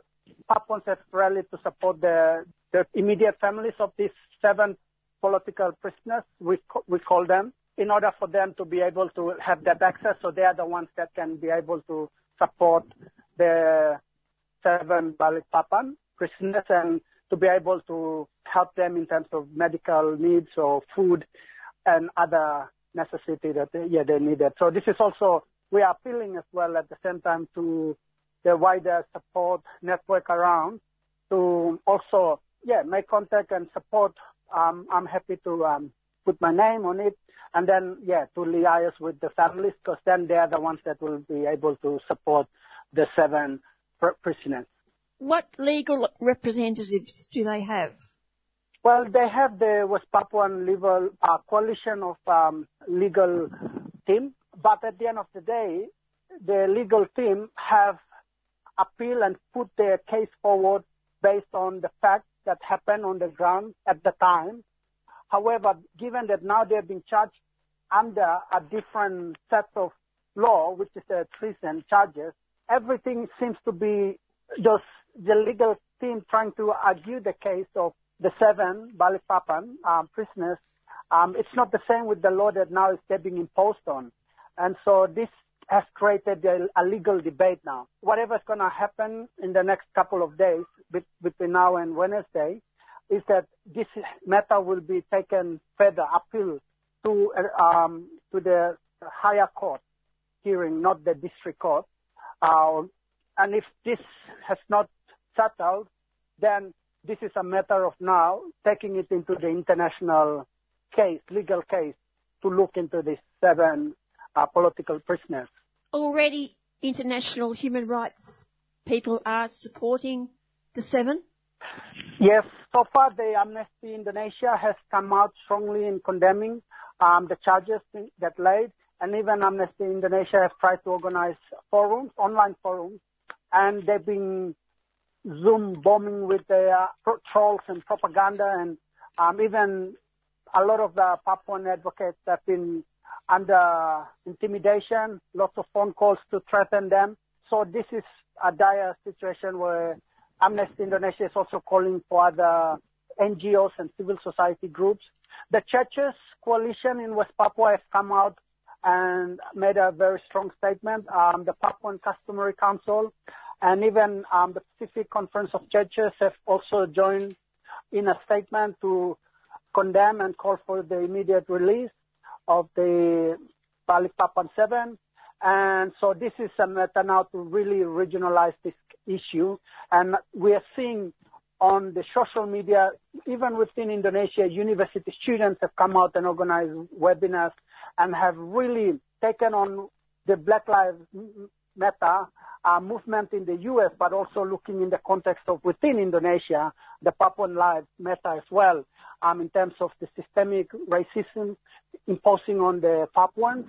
Papuans have rallied to support the, the immediate families of these seven political prisoners, we, we call them, in order for them to be able to have that access. So they are the ones that can be able to support the seven Balikpapan prisoners and to be able to help them in terms of medical needs or food and other necessity that yeah, they needed. So this is also, we are appealing as well at the same time to the wider support network around to also, yeah, make contact and support. Um, I'm happy to um, put my name on it and then, yeah, to liaise with the families because then they are the ones that will be able to support the seven pr- prisoners. What legal representatives do they have? Well, they have the West Papuan legal uh, coalition of um, legal team, but at the end of the day, the legal team have appeal and put their case forward based on the facts that happened on the ground at the time. However, given that now they're being charged under a different set of law, which is the treason charges, everything seems to be just the legal team trying to argue the case of the seven Balikpapan um, prisoners. Um, it's not the same with the law that now is being imposed on. And so this has created a, a legal debate now. Whatever is going to happen in the next couple of days between now and Wednesday is that this matter will be taken further appeal to um, to the higher court hearing, not the district court. Uh, and if this has not settled, then this is a matter of now taking it into the international case, legal case, to look into these seven uh, political prisoners. Already, international human rights people are supporting the seven? Yes, so far the Amnesty Indonesia has come out strongly in condemning um, the charges that laid, and even Amnesty Indonesia has tried to organize forums, online forums, and they've been Zoom bombing with the uh, trolls and propaganda, and um, even a lot of the Papuan advocates have been under intimidation, lots of phone calls to threaten them. So this is a dire situation where Amnesty Indonesia is also calling for other NGOs and civil society groups. The churches coalition in West Papua has come out and made a very strong statement. Um, the Papuan Customary Council and even um, the Pacific Conference of Churches have also joined in a statement to condemn and call for the immediate release of the Balikpapan 7. And so this is a matter now to really regionalize this issue. And we are seeing on the social media, even within Indonesia, university students have come out and organized webinars and have really taken on the Black Lives Uh, movement in the U.S., but also looking in the context of within Indonesia, the Papuan Lives Matter as well, um, in terms of the systemic racism imposing on the Papuans.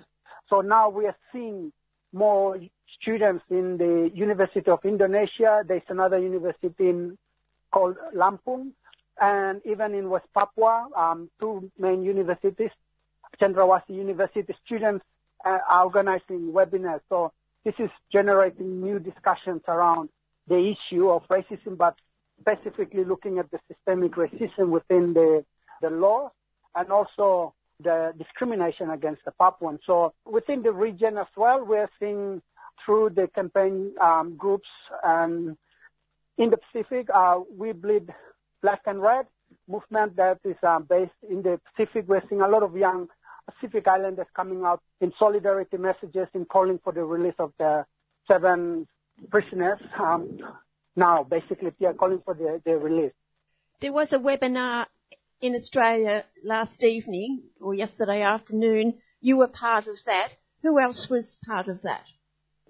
So now we are seeing more students in the University of Indonesia. There's another university in, called Lampung, and even in West Papua, um, two main universities, Cendrawasih University students uh, are organizing webinars. This is generating new discussions around the issue of racism, but specifically looking at the systemic racism within the, the law and also the discrimination against the Papuan. So within the region as well, we're seeing through the campaign um, groups and in the Pacific, uh, we bleed black and red movement that is uh, based in the Pacific. We're seeing a lot of young Pacific Islanders coming out in solidarity messages in calling for the release of the seven prisoners. Um, now, basically, they are calling for their, their release. There was a webinar in Australia last evening or yesterday afternoon. You were part of that. Who else was part of that?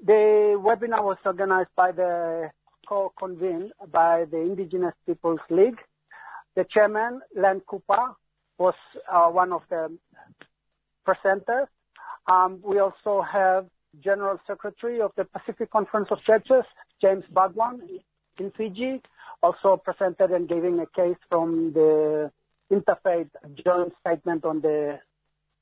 The webinar was organized by the co-convened by the Indigenous Peoples League. The chairman, Len Cooper, was uh, one of the presenters. Um, we also have General Secretary of the Pacific Conference of Churches, James Bhagwan in Fiji, also presented and giving a case from the interfaith joint statement on the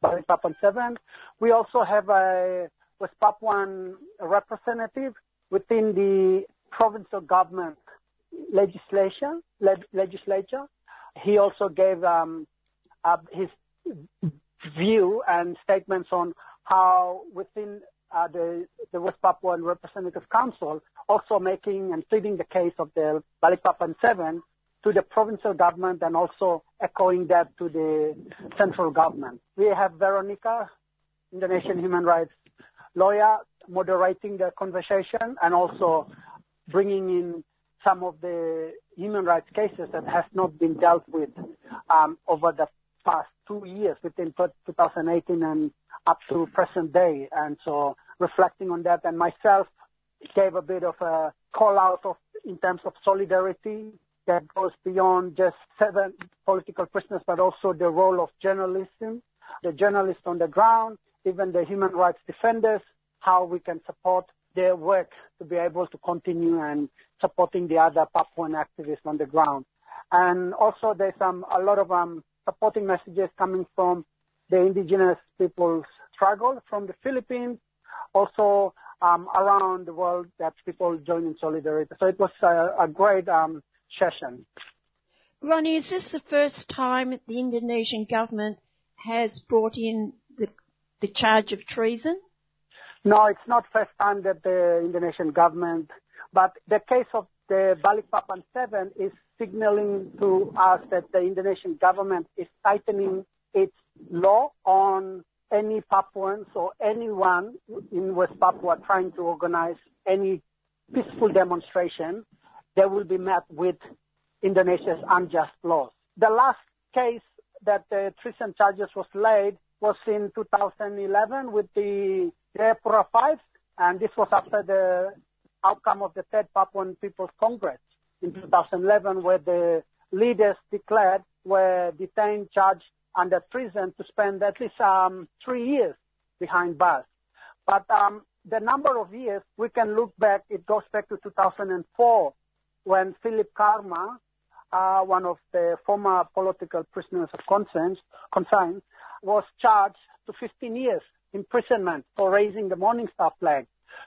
Balikpapan 7. We also have a West Papuan representative within the provincial government legislature. Le- legislature. He also gave um, uh, his view and statements on how within uh, the, the West Papuan Representative Council also making and pleading the case of the Balikpapan 7 to the provincial government and also echoing that to the central government. We have Veronica, Indonesian human rights lawyer, moderating the conversation and also bringing in some of the human rights cases that has not been dealt with um, over the past two years within 2018 and up to present day. And so reflecting on that and myself gave a bit of a call out of in terms of solidarity that goes beyond just seven political prisoners, but also the role of journalism, the journalists on the ground, even the human rights defenders, how we can support their work to be able to continue and supporting the other Papuan activists on the ground. And also there's um, a lot of um, supporting messages coming from the indigenous people's struggle from the Philippines, also um, around the world that people join in solidarity. So it was a, a great um, session. Ronnie, is this the first time the Indonesian government has brought in the, the charge of treason? No, it's not first time that the Indonesian government, but the case of the Balikpapan 7 is signaling to us that the Indonesian government is tightening its law on any Papuans or anyone in West Papua trying to organize any peaceful demonstration, they will be met with Indonesia's unjust laws. The last case that the treason charges was laid was in 2011 with the Jayapura Five, and this was after the outcome of the Third Papuan People's Congress in 2011, where the leaders declared were detained, charged under treason to spend at least um, three years behind bars. But um, the number of years, we can look back, it goes back to 2004 when Filep Karma, uh, one of the former political prisoners of conscience, conscience, was charged to 15 years imprisonment for raising the Morning Star flag.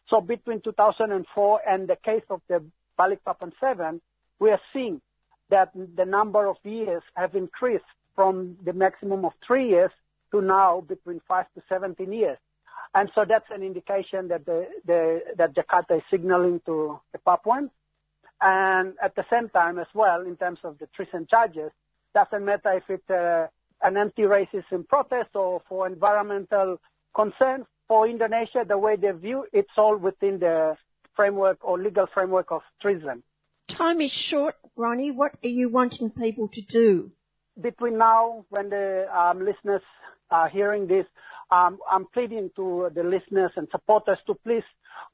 So between 2004 and the case of the Balikpapan 7, we are seeing that the number of years have increased from the maximum of three years to now between five to 17 years. And so that's an indication that the, the that Jakarta is signaling to the Papuans. And at the same time as well, in terms of the treason charges, doesn't matter if it's uh, an anti-racism protest or for environmental concerns. For Indonesia, the way they view it's all within the framework or legal framework of treason. Time is short, Ronnie. What are you wanting people to do? Between now, when the um, listeners are hearing this, um, I'm pleading to the listeners and supporters to please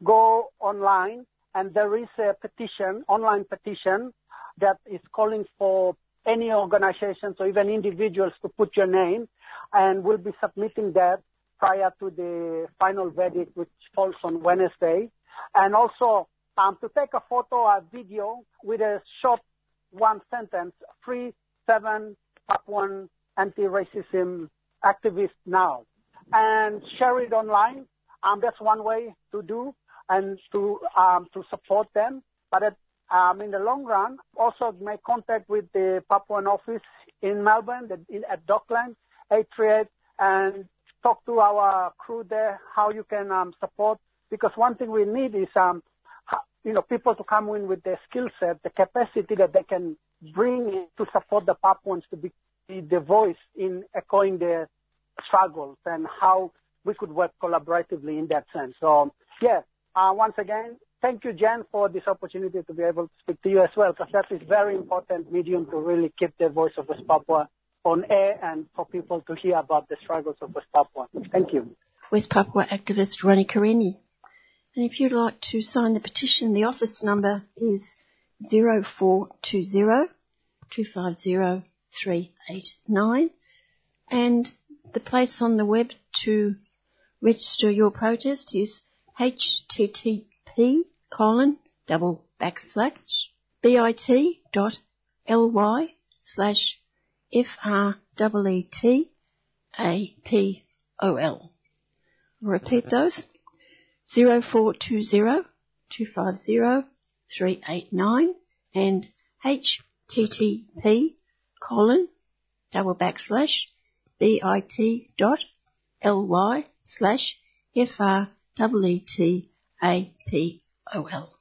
go online and there is a petition, online petition that is calling for any organizations or even individuals to put your name and we'll be submitting that prior to the final verdict which falls on Wednesday. And also um, to take a photo or video with a short one sentence, free seven Papuan anti-racism activists now and share it online. Um, that's one way to do and to um, to support them. But um, in the long run, also make contact with the Papuan office in Melbourne, the, in, at Dockland, 838, and talk to our crew there how you can um, support. Because one thing we need is, um, you know, people to come in with their skill set, the capacity that they can bring to support the Papuans to be the voice in echoing their struggles and how we could work collaboratively in that sense. So, yeah, uh, once again, thank you, Jen, for this opportunity to be able to speak to you as well, because that is very important medium to really keep the voice of West Papua on air and for people to hear about the struggles of West Papua. Thank you. West Papua activist Ronnie Kareni. And if you'd like to sign the petition, the office number is 0420 250 389. And the place on the web to register your protest is http colon double backslash bit dot ly slash f r e e t a p o l. Repeat those. 0420 250 389 and http colon double backslash bit dot ly slash f r e e t a p o l.